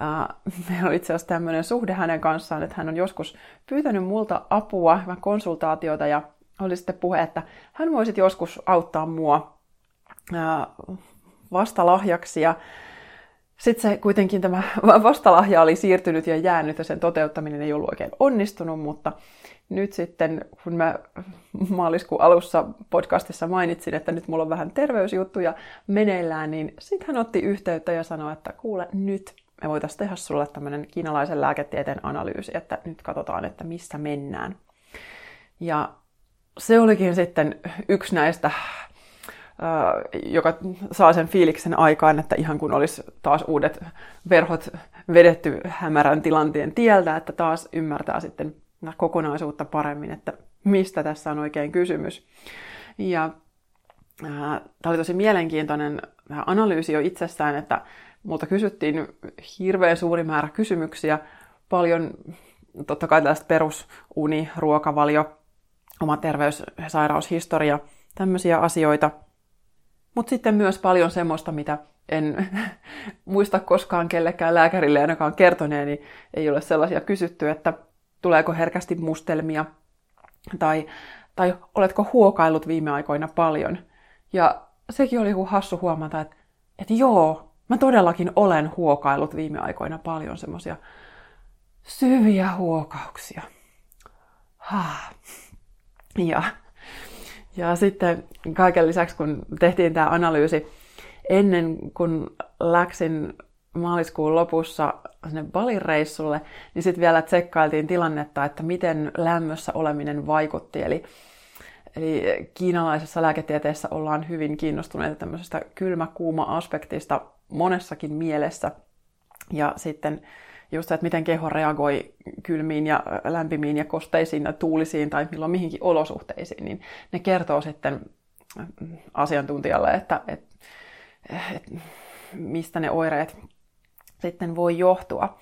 meillä on itse asiassa tämmöinen suhde hänen kanssaan, että hän on joskus pyytänyt multa apua, konsultaatiota ja oli sitten puhe, että hän voisi joskus auttaa mua vastalahjaksi. Ja sitten se kuitenkin tämä vastalahja oli siirtynyt ja jäänyt ja sen toteuttaminen ei ollut oikein onnistunut, mutta nyt sitten, kun mä maaliskuun alussa podcastissa mainitsin, että nyt mulla on vähän terveysjuttuja meneillään, niin sitten hän otti yhteyttä ja sanoi, että kuule nyt me voitaisiin tehdä sulle tämmöinen kiinalaisen lääketieteen analyysi, että nyt katsotaan, että missä mennään. Ja se olikin sitten yksi näistä, joka saa sen fiiliksen aikaan, että ihan kun olisi taas uudet verhot vedetty hämärän tilanteen tieltä, että taas ymmärtää sitten kokonaisuutta paremmin, että mistä tässä on oikein kysymys. Ja tämä oli tosi mielenkiintoinen analyysi jo itsestään, että multa kysyttiin hirveän suuri määrä kysymyksiä, paljon totta kai tällaista perusuni, ruokavalio, oma terveys, sairaushistoria, tämmöisiä asioita. Mutta sitten myös paljon semmoista, mitä en muista koskaan kellekään lääkärille ainakaan kertoneeni, ei ole sellaisia kysytty, että tuleeko herkästi mustelmia, tai, tai oletko huokaillut viime aikoina paljon. Ja sekin oli hassu huomata, että, että joo, mä todellakin olen huokaillut viime aikoina paljon semmoisia syviä huokauksia. Ha. Ja, ja sitten kaiken lisäksi, kun tehtiin tämä analyysi, ennen kuin läksin maaliskuun lopussa sinne Balin reissulle, niin sitten vielä tsekkailtiin tilannetta, että miten lämmössä oleminen vaikutti. Eli, eli kiinalaisessa lääketieteessä ollaan hyvin kiinnostuneita tämmöisestä kylmä-kuuma-aspektista monessakin mielessä. Ja sitten just se, että miten keho reagoi kylmiin ja lämpimiin ja kosteisiin ja tuulisiin tai milloin mihinkin olosuhteisiin, niin ne kertoo sitten asiantuntijalle, että, että, että mistä ne oireet sitten voi johtua.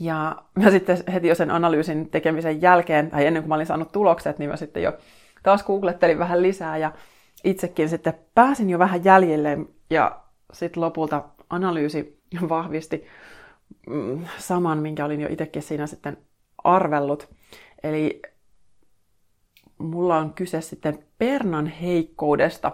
Ja mä sitten heti jo sen analyysin tekemisen jälkeen, tai ennen kuin mä olin saanut tulokset, niin mä sitten jo taas googlettelin vähän lisää ja itsekin sitten pääsin jo vähän jäljelle ja sitten lopulta analyysi vahvisti mm, saman, minkä olin jo itsekin siinä sitten arvellut. Eli mulla on kyse sitten pernan heikkoudesta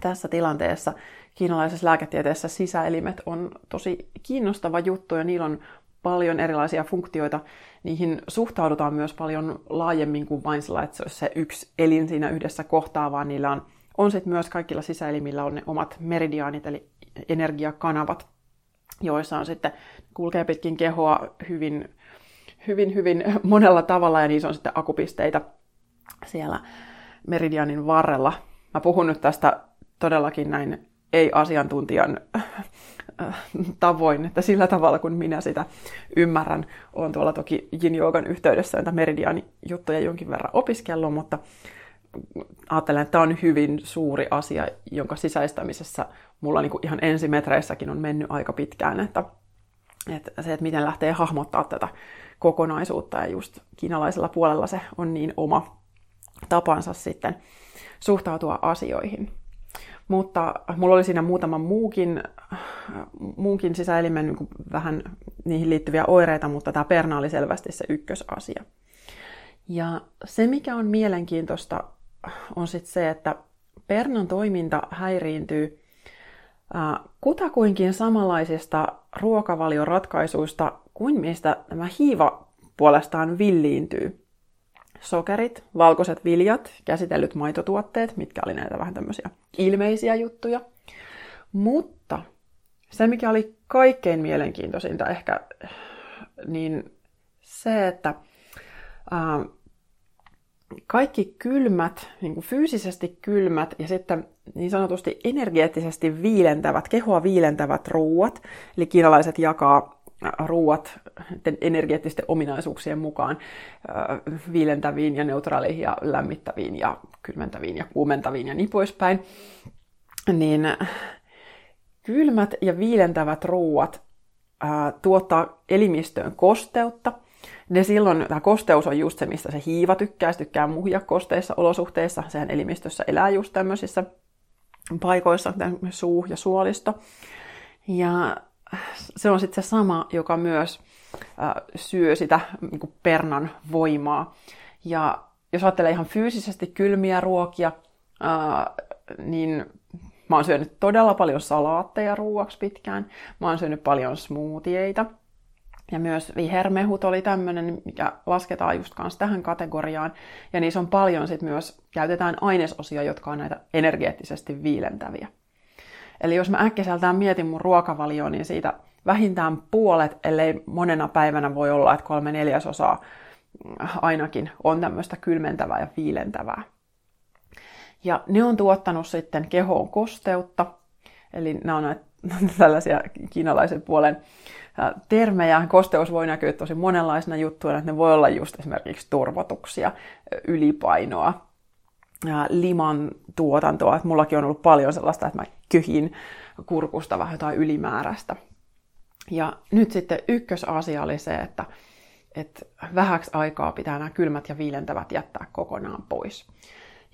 tässä tilanteessa. Kiinalaisessa lääketieteessä sisäelimet on tosi kiinnostava juttu ja niillä on paljon erilaisia funktioita. Niihin suhtaudutaan myös paljon laajemmin kuin vain sillä, että se olisi se yksi elin siinä yhdessä kohtaa, vaan niillä on, on sitten myös kaikilla sisäelimillä on ne omat meridiaanit, eli energiakanavat, joissa on sitten, kulkee pitkin kehoa hyvin, hyvin, hyvin monella tavalla, ja niissä on sitten akupisteitä siellä meridianin varrella. Mä puhun nyt tästä todellakin näin ei-asiantuntijan tavoin, että sillä tavalla kun minä sitä ymmärrän. Olen tuolla toki Yogan yhteydessä näitä meridiani juttuja jonkin verran opiskellut, mutta ajattelen, että tämä on hyvin suuri asia, jonka sisäistämisessä mulla niin ihan ensimetreissäkin on mennyt aika pitkään, että, että se, että miten lähtee hahmottaa tätä kokonaisuutta ja just kiinalaisella puolella se on niin oma tapansa sitten suhtautua asioihin. Mutta mulla oli siinä muutama muukin, muunkin sisäelimen niin vähän niihin liittyviä oireita, mutta tämä perna oli selvästi se ykkösasia. Ja se, mikä on mielenkiintoista, on sitten se, että pernan toiminta häiriintyy kutakuinkin samanlaisista ruokavalioratkaisuista kuin mistä tämä hiiva puolestaan villiintyy sokerit, valkoiset viljat, käsitellyt maitotuotteet, mitkä oli näitä vähän tämmöisiä ilmeisiä juttuja. Mutta se, mikä oli kaikkein mielenkiintoisinta ehkä, niin se, että ää, kaikki kylmät, niin kuin fyysisesti kylmät ja sitten niin sanotusti energeettisesti viilentävät, kehoa viilentävät ruuat, eli kiinalaiset jakaa ruuat energeettisten ominaisuuksien mukaan viilentäviin ja neutraaleihin ja lämmittäviin ja kylmentäviin ja kuumentaviin ja niin poispäin, niin kylmät ja viilentävät ruuat tuottaa elimistöön kosteutta. Ne silloin, tämä kosteus on just se, mistä se hiiva tykkää, se tykkää muhia kosteissa olosuhteissa. Sehän elimistössä elää just tämmöisissä paikoissa, suu ja suolisto. Ja se on sitten se sama, joka myös äh, syö sitä niin pernan voimaa. Ja jos ajattelee ihan fyysisesti kylmiä ruokia, äh, niin mä oon syönyt todella paljon salaatteja ruuaksi pitkään. Mä oon syönyt paljon smoothieita. Ja myös vihermehut oli tämmöinen, mikä lasketaan just kanssa tähän kategoriaan. Ja niissä on paljon sit myös, käytetään ainesosia, jotka on näitä energeettisesti viilentäviä. Eli jos mä äkkiseltään mietin mun ruokavalioon, niin siitä vähintään puolet, ellei monena päivänä voi olla, että kolme neljäsosaa ainakin on tämmöistä kylmentävää ja viilentävää. Ja ne on tuottanut sitten kehoon kosteutta, eli nämä on näitä tällaisia kiinalaisen puolen termejä. Kosteus voi näkyä tosi monenlaisena juttuina, että ne voi olla just esimerkiksi turvotuksia, ylipainoa, liman tuotantoa. Että mullakin on ollut paljon sellaista, että mä kyhin kurkusta vähän jotain ylimääräistä. Ja nyt sitten ykkösasia oli se, että, että vähäksi aikaa pitää nämä kylmät ja viilentävät jättää kokonaan pois.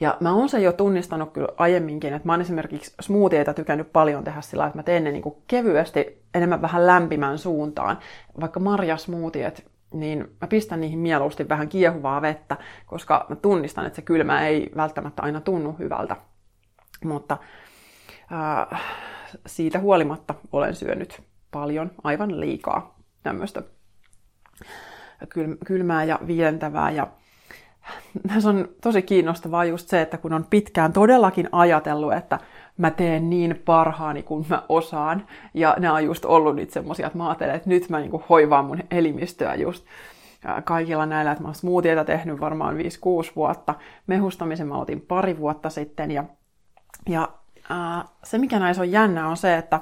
Ja mä oon sen jo tunnistanut kyllä aiemminkin, että mä oon esimerkiksi smoothieita tykännyt paljon tehdä sillä, että mä teen ne niin kuin kevyesti enemmän vähän lämpimän suuntaan. Vaikka marjasmoothiet, niin mä pistän niihin mieluusti vähän kiehuvaa vettä, koska mä tunnistan, että se kylmä ei välttämättä aina tunnu hyvältä. Mutta äh, siitä huolimatta olen syönyt paljon, aivan liikaa tämmöistä kylmää ja vientävää. Ja se on tosi kiinnostavaa just se, että kun on pitkään todellakin ajatellut, että mä teen niin parhaani kuin mä osaan. Ja ne on just ollut nyt semmosia, että mä ajattelen, että nyt mä niinku hoivaan mun elimistöä just kaikilla näillä, että mä oon smoothieita tehnyt varmaan 5-6 vuotta. Mehustamisen mä otin pari vuotta sitten. Ja, ja ää, se, mikä näissä on jännä, on se, että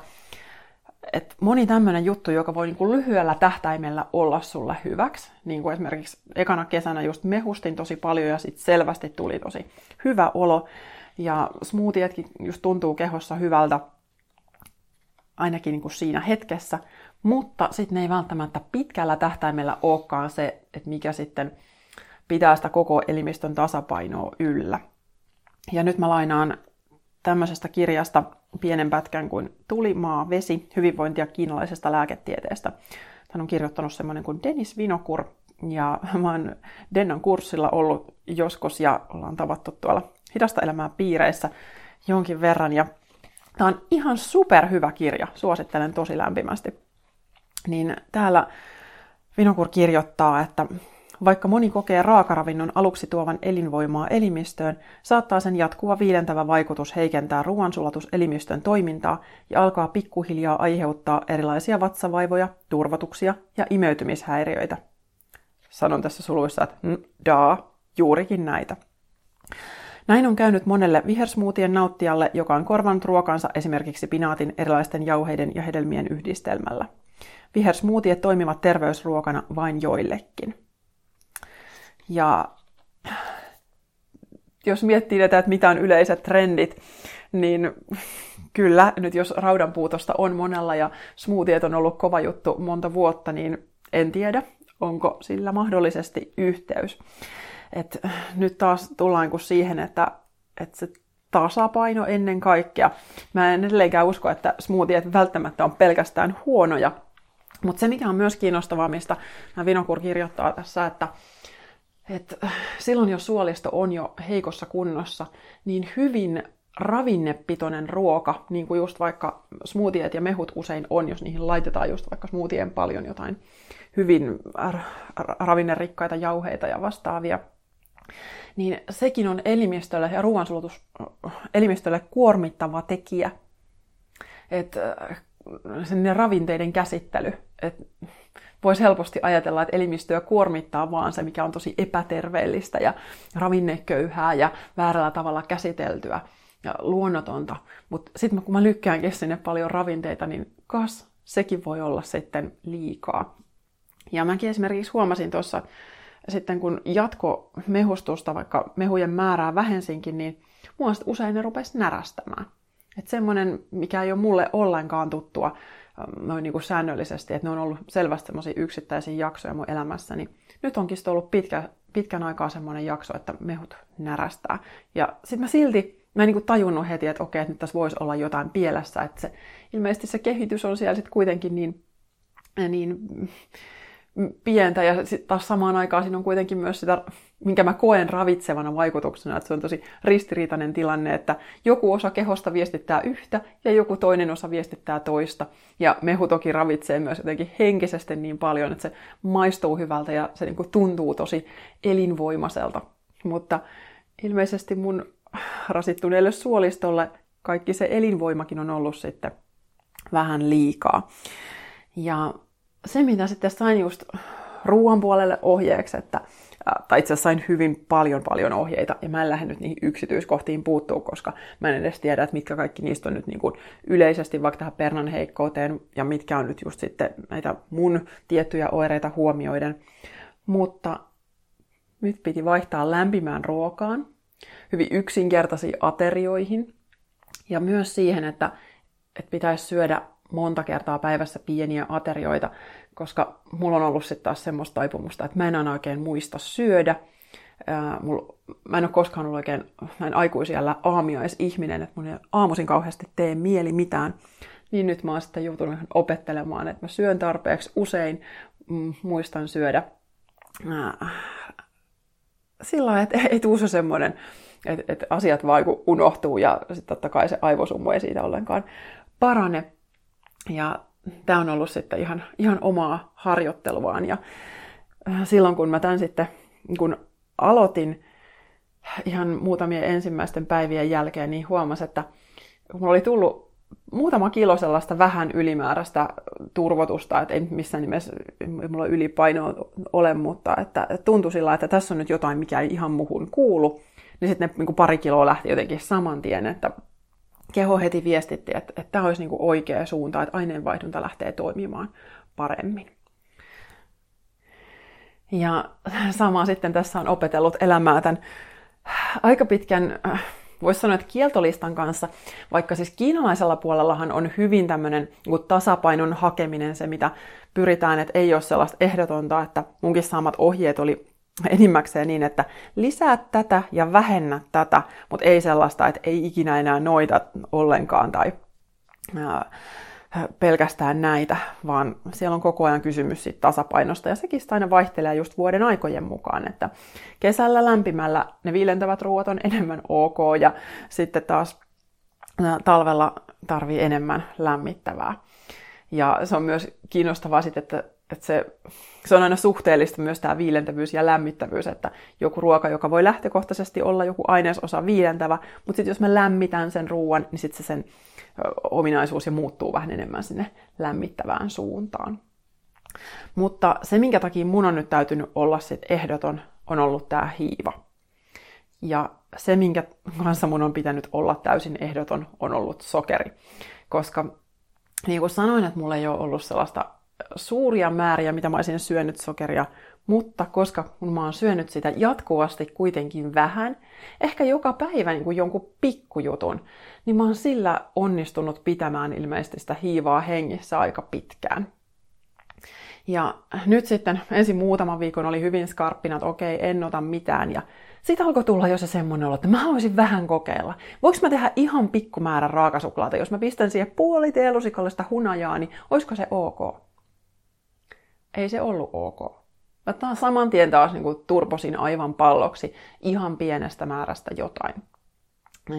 et moni tämmöinen juttu, joka voi niinku lyhyellä tähtäimellä olla sulle hyväksi, niin kuin esimerkiksi ekana kesänä just mehustin tosi paljon ja sitten selvästi tuli tosi hyvä olo. Ja smoothietkin just tuntuu kehossa hyvältä, ainakin niin kuin siinä hetkessä, mutta sitten ne ei välttämättä pitkällä tähtäimellä olekaan se, että mikä sitten pitää sitä koko elimistön tasapainoa yllä. Ja nyt mä lainaan tämmöisestä kirjasta pienen pätkän kuin Tuli, maa, vesi, hyvinvointia kiinalaisesta lääketieteestä. Hän on kirjoittanut semmoinen kuin Dennis Vinokur, ja mä oon Dennan kurssilla ollut joskus ja ollaan tavattu tuolla hidasta elämää piireissä jonkin verran. Ja tämä on ihan superhyvä kirja, suosittelen tosi lämpimästi. Niin täällä Vinokur kirjoittaa, että vaikka moni kokee raakaravinnon aluksi tuovan elinvoimaa elimistöön, saattaa sen jatkuva viilentävä vaikutus heikentää ruoansulatuselimistön toimintaa ja alkaa pikkuhiljaa aiheuttaa erilaisia vatsavaivoja, turvatuksia ja imeytymishäiriöitä. Sanon tässä suluissa, että mm, daa, juurikin näitä. Näin on käynyt monelle vihersmuutien nauttijalle, joka on korvannut ruokansa esimerkiksi pinaatin erilaisten jauheiden ja hedelmien yhdistelmällä. Vihersmuutiet toimivat terveysruokana vain joillekin. Ja jos miettii tätä, että mitä on yleiset trendit, niin kyllä, nyt jos raudanpuutosta on monella ja smoothiet on ollut kova juttu monta vuotta, niin en tiedä, onko sillä mahdollisesti yhteys. Et nyt taas tullaan siihen, että, että se tasapaino ennen kaikkea. Mä en edelleenkään usko, että smoothiet välttämättä on pelkästään huonoja, mutta se mikä on myös kiinnostavaa, mistä Vinokur kirjoittaa tässä, että, että silloin jos suolisto on jo heikossa kunnossa, niin hyvin ravinnepitoinen ruoka, niin kuin just vaikka smoothiet ja mehut usein on, jos niihin laitetaan just vaikka smoothien paljon jotain hyvin ravinnerikkaita jauheita ja vastaavia, niin sekin on elimistölle ja ruoansulutus elimistölle kuormittava tekijä. Että sen ravinteiden käsittely. että voisi helposti ajatella, että elimistöä kuormittaa vaan se, mikä on tosi epäterveellistä ja ravinneköyhää ja väärällä tavalla käsiteltyä ja luonnotonta. Mutta sitten kun mä lykkäänkin sinne paljon ravinteita, niin kas, sekin voi olla sitten liikaa. Ja mäkin esimerkiksi huomasin tuossa sitten kun jatko mehustusta, vaikka mehujen määrää vähensinkin, niin mua usein ne rupesi närästämään. Että semmoinen, mikä ei ole mulle ollenkaan tuttua noin niin kuin säännöllisesti, että ne on ollut selvästi semmoisia yksittäisiä jaksoja mun elämässä, niin nyt onkin ollut pitkä, pitkän aikaa semmoinen jakso, että mehut närästää. Ja sitten mä silti, mä en niin kuin tajunnut heti, että okei, että nyt tässä voisi olla jotain pielessä, että se, ilmeisesti se kehitys on siellä sitten kuitenkin niin, niin pientä ja sitten taas samaan aikaan siinä on kuitenkin myös sitä, minkä mä koen ravitsevana vaikutuksena, että se on tosi ristiriitainen tilanne, että joku osa kehosta viestittää yhtä ja joku toinen osa viestittää toista. Ja mehu toki ravitsee myös jotenkin henkisesti niin paljon, että se maistuu hyvältä ja se niin kuin tuntuu tosi elinvoimaiselta. Mutta ilmeisesti mun rasittuneelle suolistolle kaikki se elinvoimakin on ollut sitten vähän liikaa. Ja se, mitä sitten sain just ruoan puolelle ohjeeksi, että tai itse asiassa sain hyvin paljon paljon ohjeita, ja mä en lähde nyt niihin yksityiskohtiin puuttuu, koska mä en edes tiedä, että mitkä kaikki niistä on nyt niin kuin yleisesti vaikka tähän pernan heikkouteen, ja mitkä on nyt just sitten näitä mun tiettyjä oireita huomioiden. Mutta nyt piti vaihtaa lämpimään ruokaan, hyvin yksinkertaisiin aterioihin, ja myös siihen, että, että pitäisi syödä monta kertaa päivässä pieniä aterioita, koska mulla on ollut sitten taas semmoista taipumusta, että mä en aina oikein muista syödä. Mulla, mä en ole koskaan ollut oikein näin aikuisella aamiaisihminen, että mun ei aamuisin kauheasti tee mieli mitään. Niin nyt mä oon sitten joutunut opettelemaan, että mä syön tarpeeksi usein, mm, muistan syödä. Sillä lailla, että ei tule se semmoinen, että, asiat vaan unohtuu ja sitten totta kai se aivosummu ei siitä ollenkaan parane. Ja tämä on ollut sitten ihan, ihan omaa harjoitteluaan. Ja äh, silloin kun mä tämän sitten kun aloitin ihan muutamien ensimmäisten päivien jälkeen, niin huomasin, että mulla oli tullut muutama kilo sellaista vähän ylimääräistä turvotusta, että ei missään nimessä mulla ylipaino ole, mutta että tuntui sillä, että tässä on nyt jotain, mikä ei ihan muhun kuulu. Niin sitten ne niin pari kiloa lähti jotenkin saman tien, että keho heti viestitti, että, että tämä olisi niin kuin oikea suunta, että aineenvaihdunta lähtee toimimaan paremmin. Ja sama sitten tässä on opetellut elämää tämän aika pitkän, voisi sanoa, että kieltolistan kanssa, vaikka siis kiinalaisella puolellahan on hyvin tämmöinen niin tasapainon hakeminen se, mitä pyritään, että ei ole sellaista ehdotonta, että munkin saamat ohjeet oli enimmäkseen niin, että lisää tätä ja vähennä tätä, mutta ei sellaista, että ei ikinä enää noita ollenkaan tai ää, pelkästään näitä, vaan siellä on koko ajan kysymys siitä tasapainosta, ja sekin aina vaihtelee just vuoden aikojen mukaan, että kesällä lämpimällä ne viilentävät ruoat on enemmän ok, ja sitten taas talvella tarvii enemmän lämmittävää. Ja se on myös kiinnostavaa sitten, että, että se, se on aina suhteellista myös tämä viilentävyys ja lämmittävyys, että joku ruoka, joka voi lähtökohtaisesti olla joku ainesosa viilentävä, mutta sitten jos mä lämmitän sen ruoan, niin sitten se sen ominaisuus ja muuttuu vähän enemmän sinne lämmittävään suuntaan. Mutta se, minkä takia mun on nyt täytynyt olla sit ehdoton, on ollut tämä hiiva. Ja se, minkä kanssa mun on pitänyt olla täysin ehdoton, on ollut sokeri. Koska niin kuin sanoin, että mulla ei ole ollut sellaista suuria määriä, mitä mä olisin syönyt sokeria, mutta koska kun mä oon syönyt sitä jatkuvasti kuitenkin vähän, ehkä joka päivä niin kuin jonkun pikkujutun, niin mä oon sillä onnistunut pitämään ilmeisesti sitä hiivaa hengissä aika pitkään. Ja nyt sitten ensin muutaman viikon oli hyvin skarppina, että okei, en ota mitään. Ja sitten alkoi tulla jo se semmoinen olo, että mä haluaisin vähän kokeilla. Voinko mä tehdä ihan pikkumäärän raakasuklaata? Jos mä pistän siihen puoli teelusikallista hunajaa, niin olisiko se ok? Ei se ollut ok. Mä taas saman tien taas niin turposin aivan palloksi ihan pienestä määrästä jotain.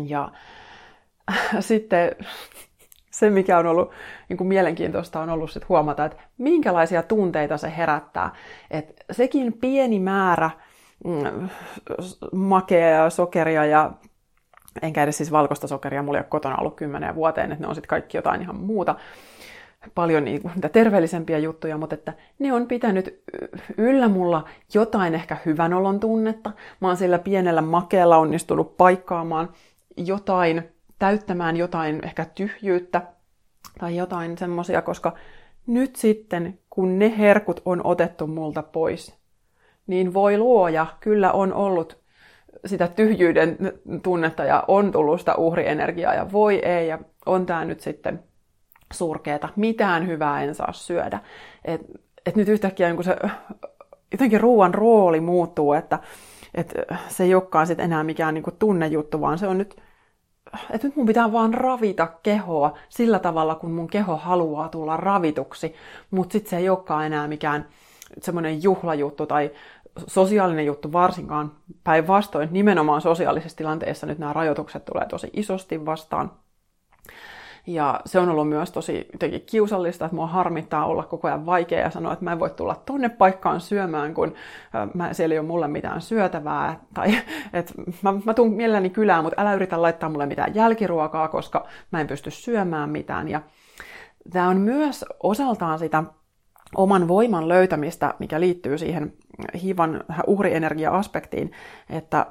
Ja sitten se, mikä on ollut niin kuin mielenkiintoista, on ollut sit huomata, että minkälaisia tunteita se herättää. Et sekin pieni määrä mm, makea sokeria ja enkä edes siis valkoista sokeria, mulla ei ole kotona ollut kymmenen vuoteen, että ne on sitten kaikki jotain ihan muuta, paljon niin kuin, terveellisempiä juttuja, mutta että ne on pitänyt yllä mulla jotain ehkä hyvän olon tunnetta. Mä oon sillä pienellä makeella onnistunut paikkaamaan jotain, täyttämään jotain ehkä tyhjyyttä tai jotain semmoisia, koska nyt sitten, kun ne herkut on otettu multa pois, niin voi luoja, kyllä on ollut sitä tyhjyyden tunnetta ja on tullut sitä uhrienergiaa ja voi ei ja on tämä nyt sitten surkeeta, mitään hyvää en saa syödä. Et, et nyt yhtäkkiä niin se, jotenkin ruoan rooli muuttuu, että et se ei olekaan sit enää mikään niin tunnejuttu, vaan se on nyt, että nyt mun pitää vaan ravita kehoa sillä tavalla, kun mun keho haluaa tulla ravituksi, mutta sitten se ei olekaan enää mikään semmoinen juhlajuttu tai sosiaalinen juttu varsinkaan. Päinvastoin, nimenomaan sosiaalisessa tilanteessa nyt nämä rajoitukset tulee tosi isosti vastaan. Ja se on ollut myös tosi jotenkin kiusallista, että mua harmittaa olla koko ajan vaikea ja sanoa, että mä en voi tulla tonne paikkaan syömään, kun mä, siellä ei ole mulle mitään syötävää. Tai että mä, mä tuun mielelläni kylään, mutta älä yritä laittaa mulle mitään jälkiruokaa, koska mä en pysty syömään mitään. Ja tämä on myös osaltaan sitä oman voiman löytämistä, mikä liittyy siihen hivan uhrienergia-aspektiin, että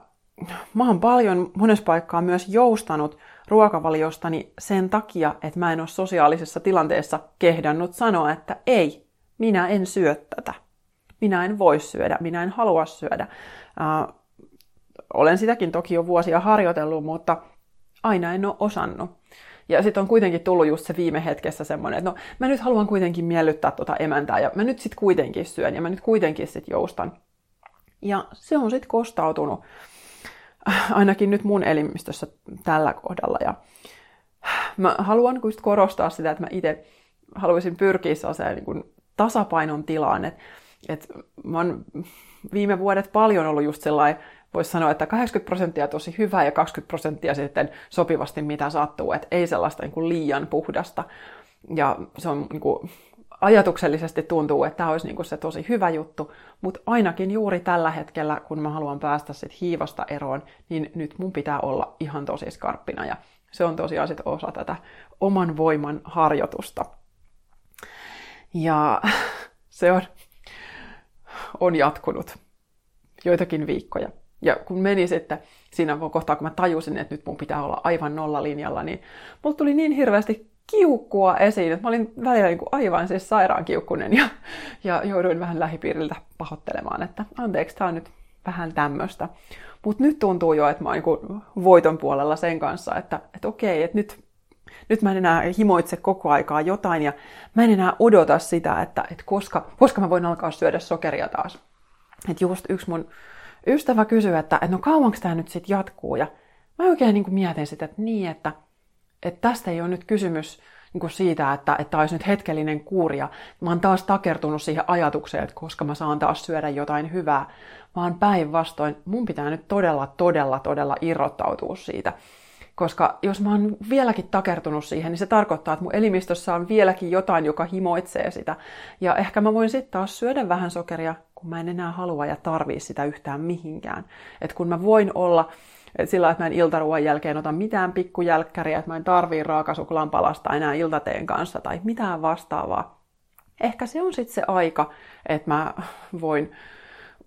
mä oon paljon monessa paikkaa myös joustanut ruokavaliostani sen takia, että mä en ole sosiaalisessa tilanteessa kehdannut sanoa, että ei, minä en syö tätä. Minä en voi syödä, minä en halua syödä. Äh, olen sitäkin toki jo vuosia harjoitellut, mutta aina en ole osannut. Ja sitten on kuitenkin tullut just se viime hetkessä semmoinen, että no mä nyt haluan kuitenkin miellyttää tota emäntää ja mä nyt sitten kuitenkin syön ja mä nyt kuitenkin sitten joustan. Ja se on sitten kostautunut ainakin nyt mun elimistössä tällä kohdalla. Ja mä haluan just korostaa sitä, että mä itse haluaisin pyrkiä sellaiseen niin kuin tasapainon tilaan, että, että mä oon viime vuodet paljon ollut just sellainen, voisi sanoa, että 80 prosenttia tosi hyvää ja 20 prosenttia sitten sopivasti mitä sattuu, että ei sellaista niin kuin liian puhdasta. Ja se on niin kuin, ajatuksellisesti tuntuu, että tämä olisi niin kuin se tosi hyvä juttu, mutta ainakin juuri tällä hetkellä, kun mä haluan päästä sit hiivasta eroon, niin nyt mun pitää olla ihan tosi skarppina ja se on tosiaan sit osa tätä oman voiman harjoitusta. Ja se on, on jatkunut joitakin viikkoja. Ja kun meni sitten siinä kohtaa, kun mä tajusin, että nyt mun pitää olla aivan nollalinjalla, niin mulla tuli niin hirveästi kiukkua esiin, mä olin välillä niin kuin aivan siis sairaan kiukkunen ja, ja jouduin vähän lähipiiriltä pahoittelemaan, että anteeksi, tämä on nyt vähän tämmöistä. Mutta nyt tuntuu jo, että mä oon niin voiton puolella sen kanssa, että, että okei, että nyt, nyt mä en enää himoitse koko aikaa jotain ja mä en enää odota sitä, että, että koska, koska mä voin alkaa syödä sokeria taas. Että just yksi mun ystävä kysyi, että, että no kauanko tämä nyt sitten jatkuu ja mä oikein niin mietin sitä, että niin, että, että tästä ei ole nyt kysymys niin kuin siitä, että, että olisi nyt hetkellinen kuuria. Mä oon taas takertunut siihen ajatukseen, että koska mä saan taas syödä jotain hyvää, vaan päinvastoin mun pitää nyt todella, todella, todella irrottautua siitä. Koska jos mä oon vieläkin takertunut siihen, niin se tarkoittaa, että mun elimistössä on vieläkin jotain, joka himoitsee sitä. Ja ehkä mä voin sitten taas syödä vähän sokeria, kun mä en enää halua ja tarvii sitä yhtään mihinkään. Et kun mä voin olla et sillä että mä en iltaruoan jälkeen ota mitään pikkujälkkäriä, että mä en tarvii raakasuklaan palasta enää iltateen kanssa tai mitään vastaavaa. Ehkä se on sitten se aika, että mä voin,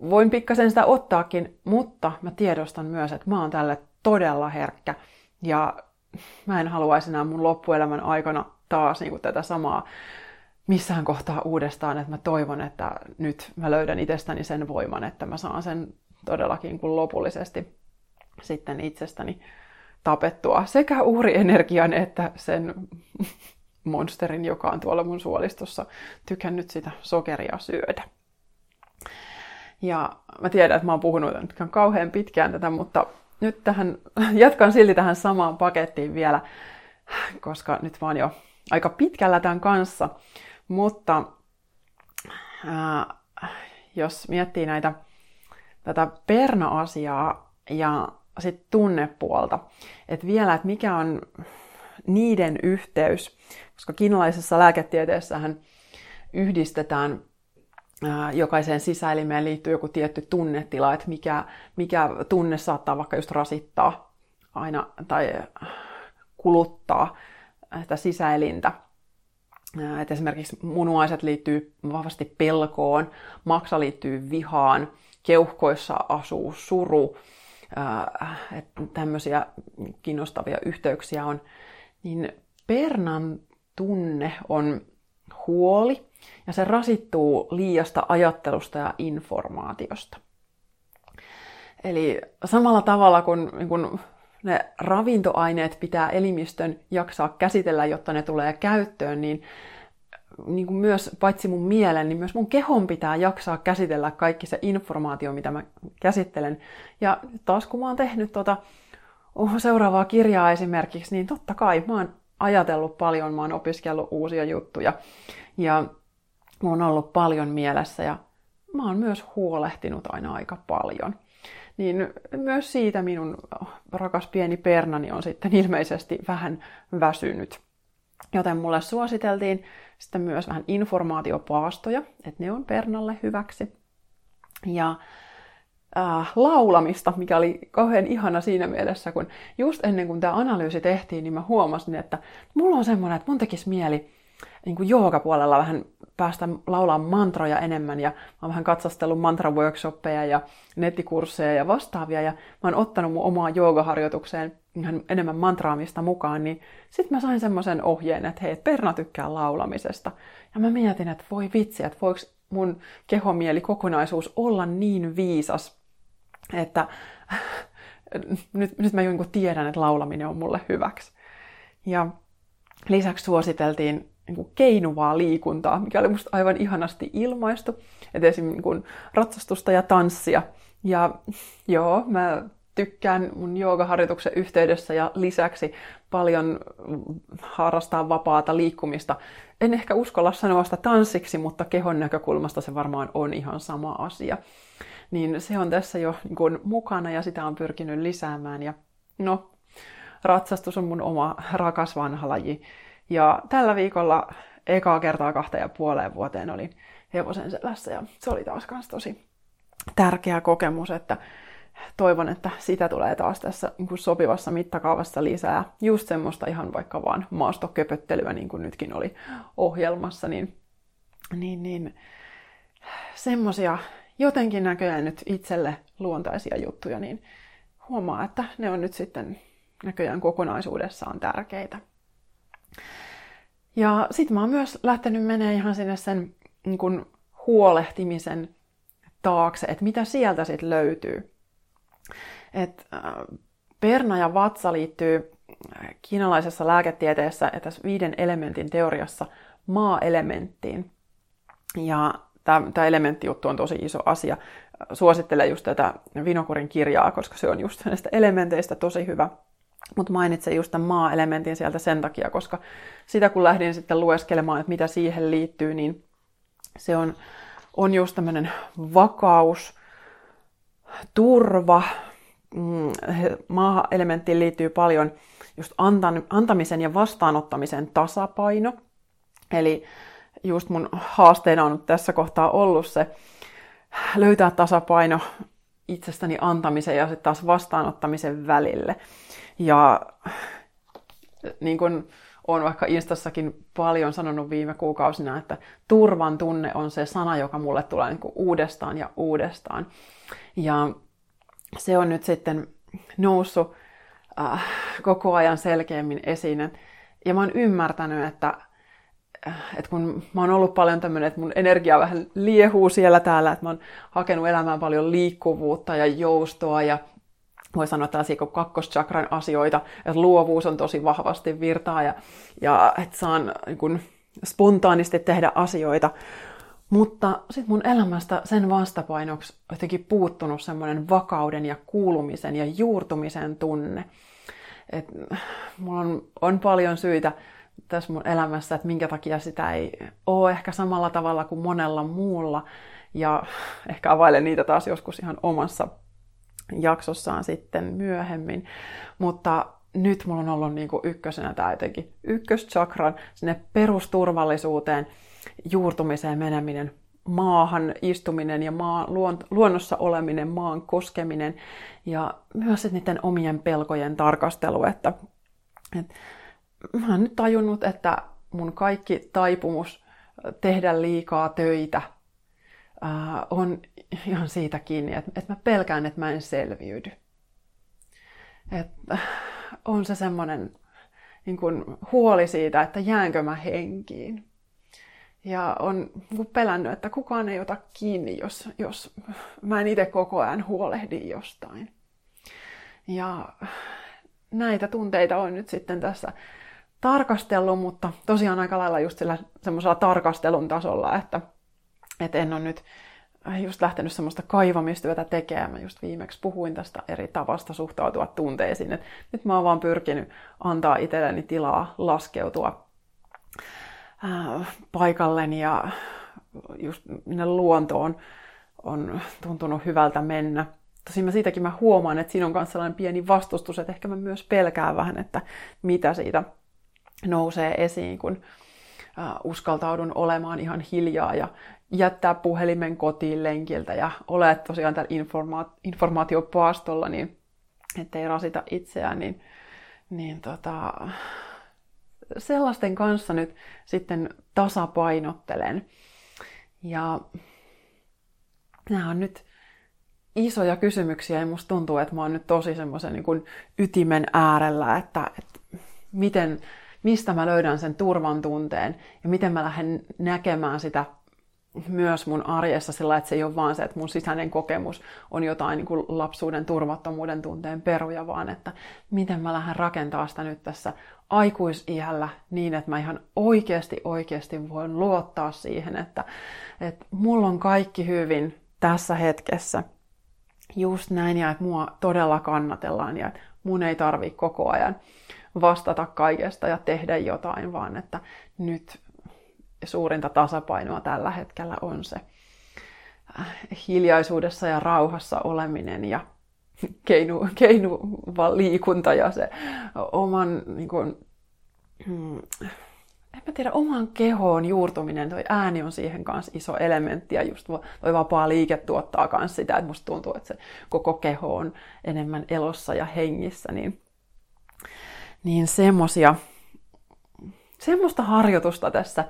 voin pikkasen sitä ottaakin, mutta mä tiedostan myös, että mä oon tälle todella herkkä ja mä en haluaisi enää mun loppuelämän aikana taas niin kuin tätä samaa missään kohtaa uudestaan, että mä toivon, että nyt mä löydän itsestäni sen voiman, että mä saan sen todellakin kuin lopullisesti sitten itsestäni tapettua sekä uurienergian että sen monsterin, joka on tuolla mun suolistossa tykännyt sitä sokeria syödä. Ja mä tiedän, että mä oon puhunut kauhean pitkään tätä, mutta nyt tähän, jatkan silti tähän samaan pakettiin vielä, koska nyt oon jo aika pitkällä tämän kanssa. Mutta ää, jos miettii näitä, tätä perna-asiaa ja sitten tunnepuolta, että vielä, että mikä on niiden yhteys, koska kiinalaisessa lääketieteessähän yhdistetään ää, jokaiseen sisäelimeen liittyy joku tietty tunnetila, että mikä, mikä tunne saattaa vaikka just rasittaa aina tai kuluttaa sitä sisäelintä. Et esimerkiksi munuaiset liittyy vahvasti pelkoon, maksa liittyy vihaan, keuhkoissa asuu suru, että tämmöisiä kiinnostavia yhteyksiä on, niin pernan tunne on huoli ja se rasittuu liiasta ajattelusta ja informaatiosta. Eli samalla tavalla kuin, niin kuin ne ravintoaineet pitää elimistön jaksaa käsitellä, jotta ne tulee käyttöön, niin, niin kuin myös paitsi mun mielen, niin myös mun kehon pitää jaksaa käsitellä kaikki se informaatio, mitä mä käsittelen. Ja taas kun mä oon tehnyt tota, oh, seuraavaa kirjaa esimerkiksi, niin totta kai mä oon ajatellut paljon, mä oon opiskellut uusia juttuja ja mä oon ollut paljon mielessä ja mä oon myös huolehtinut aina aika paljon niin myös siitä minun rakas pieni pernani on sitten ilmeisesti vähän väsynyt. Joten mulle suositeltiin sitten myös vähän informaatiopaastoja, että ne on pernalle hyväksi. Ja äh, laulamista, mikä oli kauhean ihana siinä mielessä, kun just ennen kuin tämä analyysi tehtiin, niin mä huomasin, että mulla on semmoinen, että mun tekisi mieli niin kuin joogapuolella vähän päästä laulaa mantroja enemmän ja mä oon vähän katsastellut mantra-workshoppeja ja nettikursseja ja vastaavia ja mä oon ottanut mun omaa joogaharjoitukseen ihan enemmän mantraamista mukaan, niin sitten mä sain semmoisen ohjeen, että hei, Perna tykkää laulamisesta. Ja mä mietin, että voi vitsi, että voiko mun kehomieli kokonaisuus olla niin viisas, että nyt, nyt mä jo tiedän, että laulaminen on mulle hyväksi. Ja lisäksi suositeltiin niin kuin keinuvaa liikuntaa, mikä oli musta aivan ihanasti ilmaistu. Et esimerkiksi niin ratsastusta ja tanssia. Ja joo, mä tykkään mun joogaharjoituksen yhteydessä ja lisäksi paljon harrastaa vapaata liikkumista. En ehkä uskalla sanoa sitä tanssiksi, mutta kehon näkökulmasta se varmaan on ihan sama asia. Niin se on tässä jo niin kuin, mukana ja sitä on pyrkinyt lisäämään. Ja no, ratsastus on mun oma rakas vanha laji. Ja tällä viikolla ekaa kertaa kahteen ja puoleen vuoteen olin hevosen selässä ja se oli taas kans tosi tärkeä kokemus, että toivon, että sitä tulee taas tässä niin sopivassa mittakaavassa lisää. Just semmoista ihan vaikka vaan maastoköpöttelyä, niin kuin nytkin oli ohjelmassa, niin, niin, niin semmoisia jotenkin näköjään nyt itselle luontaisia juttuja, niin huomaa, että ne on nyt sitten näköjään kokonaisuudessaan tärkeitä. Ja sitten mä oon myös lähtenyt menemään ihan sinne sen niin kun, huolehtimisen taakse, että mitä sieltä sitten löytyy. Et, äh, perna ja vatsa liittyy kiinalaisessa lääketieteessä että tässä viiden elementin teoriassa maa-elementtiin. Ja tämä elementtijuttu on tosi iso asia. Suosittelen just tätä Vinokurin kirjaa, koska se on just näistä elementeistä tosi hyvä Mutta mainitsen just tämän maa-elementin sieltä sen takia, koska sitä kun lähdin sitten lueskelemaan, että mitä siihen liittyy, niin se on, on just tämmöinen vakaus, turva. Mm, maa-elementtiin liittyy paljon just antamisen ja vastaanottamisen tasapaino. Eli just mun haasteena on tässä kohtaa ollut se löytää tasapaino itsestäni antamisen ja sitten taas vastaanottamisen välille. Ja niin kuin olen vaikka Instassakin paljon sanonut viime kuukausina, että turvan tunne on se sana, joka mulle tulee niin kuin uudestaan ja uudestaan. Ja se on nyt sitten noussut äh, koko ajan selkeämmin esiin. Ja mä oon ymmärtänyt, että, äh, että kun mä oon ollut paljon tämmöinen, että mun energia vähän liehuu siellä täällä, että mä oon hakenut elämään paljon liikkuvuutta ja joustoa ja voi sanoa tällaisia kuin kakkoschakran asioita, että luovuus on tosi vahvasti virtaa ja, ja että saan niin kun, spontaanisti tehdä asioita. Mutta sitten mun elämästä sen vastapainoksi jotenkin puuttunut semmoinen vakauden ja kuulumisen ja juurtumisen tunne. Et mulla on, on paljon syitä tässä mun elämässä, että minkä takia sitä ei ole ehkä samalla tavalla kuin monella muulla. Ja ehkä availen niitä taas joskus ihan omassa jaksossaan sitten myöhemmin. Mutta nyt mulla on ollut niin kuin ykkösenä tämä jotenkin ykköschakran sinne perusturvallisuuteen, juurtumiseen meneminen, maahan istuminen ja maan, luonnossa oleminen, maan koskeminen ja myös niiden omien pelkojen tarkastelu, että, että mä oon nyt tajunnut, että mun kaikki taipumus tehdä liikaa töitä ää, on ihan siitä kiinni, että, että mä pelkään, että mä en selviydy. Että on se semmoinen niin kuin huoli siitä, että jäänkö mä henkiin. Ja on pelännyt, että kukaan ei ota kiinni, jos, jos mä en itse koko ajan huolehdi jostain. Ja näitä tunteita on nyt sitten tässä tarkastellut, mutta tosiaan aika lailla just sillä semmoisella tarkastelun tasolla, että, että en ole nyt just lähtenyt semmoista kaivamistyötä tekemään. Mä just viimeksi puhuin tästä eri tavasta suhtautua tunteisiin. Et nyt mä oon vaan pyrkinyt antaa itselleni tilaa laskeutua äh, paikalleni ja just minne luontoon on tuntunut hyvältä mennä. Tosin mä siitäkin mä huomaan, että siinä on myös sellainen pieni vastustus, että ehkä mä myös pelkään vähän, että mitä siitä nousee esiin, kun äh, uskaltaudun olemaan ihan hiljaa ja jättää puhelimen kotiin lenkiltä ja olet tosiaan tällä informa- informaatiopaastolla, niin ettei rasita itseään, niin, niin tota, sellaisten kanssa nyt sitten tasapainottelen. Ja nämä on nyt isoja kysymyksiä ja musta tuntuu, että mä oon nyt tosi semmoisen niin ytimen äärellä, että, että miten, mistä mä löydän sen turvan tunteen ja miten mä lähden näkemään sitä myös mun arjessa sillä, että se ei ole vaan se, että mun sisäinen kokemus on jotain niin kuin lapsuuden turvattomuuden tunteen peruja, vaan että miten mä lähden rakentaa sitä nyt tässä aikuisiällä niin, että mä ihan oikeasti oikeasti voin luottaa siihen, että, että mulla on kaikki hyvin tässä hetkessä. Just näin ja että mua todella kannatellaan ja että mun ei tarvi koko ajan vastata kaikesta ja tehdä jotain, vaan että nyt suurinta tasapainoa tällä hetkellä on se äh, hiljaisuudessa ja rauhassa oleminen ja keinu, keinuva liikunta ja se oman, niin kuin, hmm, en mä tiedä, oman kehoon juurtuminen, toi ääni on siihen kanssa iso elementti ja just toi vapaa liike tuottaa myös sitä, että musta tuntuu, että se koko keho on enemmän elossa ja hengissä, niin, niin semmosia, semmoista harjoitusta tässä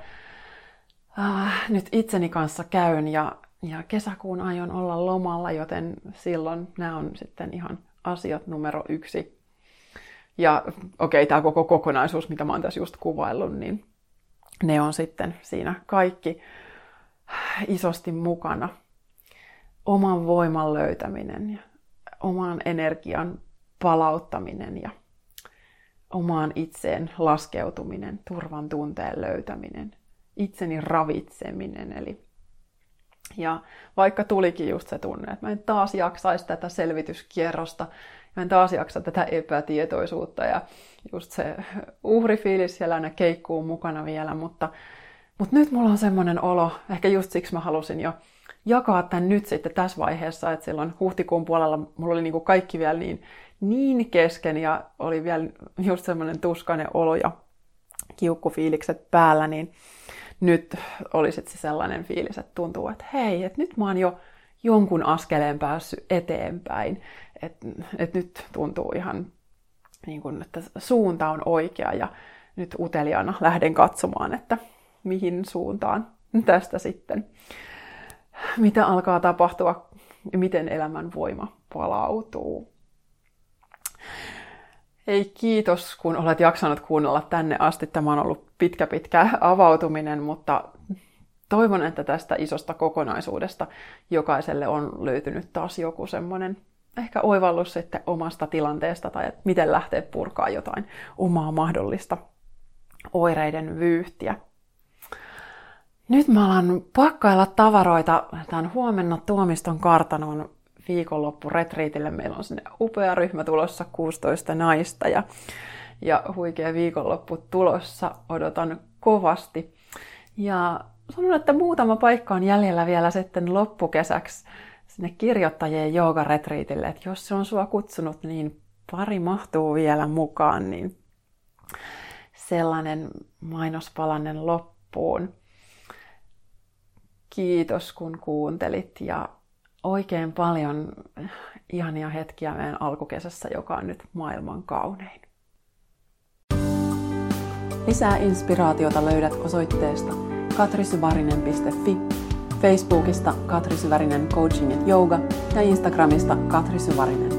äh, nyt itseni kanssa käyn ja, ja kesäkuun aion olla lomalla, joten silloin nämä on sitten ihan asiat numero yksi. Ja okei, okay, tämä koko kokonaisuus, mitä mä oon tässä just kuvaillut, niin ne on sitten siinä kaikki isosti mukana. Oman voiman löytäminen ja oman energian palauttaminen ja omaan itseen laskeutuminen, turvan tunteen löytäminen itseni ravitseminen. Eli ja vaikka tulikin just se tunne, että mä en taas jaksaisi tätä selvityskierrosta Mä en taas jaksa tätä epätietoisuutta ja just se uhrifiilis siellä aina keikkuu mukana vielä, mutta, mutta nyt mulla on semmoinen olo, ehkä just siksi mä halusin jo jakaa tämän nyt sitten tässä vaiheessa, että silloin huhtikuun puolella mulla oli niin kuin kaikki vielä niin, niin kesken ja oli vielä just semmoinen tuskainen olo ja kiukkufiilikset päällä, niin nyt olisi se sellainen fiilis, että tuntuu, että hei, että nyt mä oon jo jonkun askeleen päässyt eteenpäin, että, että nyt tuntuu ihan niin kuin, että suunta on oikea ja nyt uteliaana lähden katsomaan, että mihin suuntaan tästä sitten, mitä alkaa tapahtua miten elämän voima palautuu. Hei, kiitos kun olet jaksanut kuunnella tänne asti. Tämä on ollut pitkä pitkä avautuminen, mutta toivon, että tästä isosta kokonaisuudesta jokaiselle on löytynyt taas joku semmoinen ehkä oivallus sitten omasta tilanteesta tai että miten lähteä purkaa jotain omaa mahdollista oireiden vyyhtiä. Nyt mä alan pakkailla tavaroita. Tämän huomenna Tuomiston kartanon viikonloppuretriitille. Meillä on sinne upea ryhmä tulossa, 16 naista ja, ja huikea viikonloppu tulossa. Odotan kovasti. Ja sanon, että muutama paikka on jäljellä vielä sitten loppukesäksi sinne kirjoittajien joogaretriitille, että jos se on sua kutsunut, niin pari mahtuu vielä mukaan, niin sellainen mainospalanen loppuun. Kiitos kun kuuntelit ja oikein paljon ihania hetkiä meidän alkukesässä, joka on nyt maailman kaunein. Lisää inspiraatiota löydät osoitteesta katrisyvarinen.fi, Facebookista Katri Syvärinen Coaching and Yoga ja Instagramista Katri Syvärinen.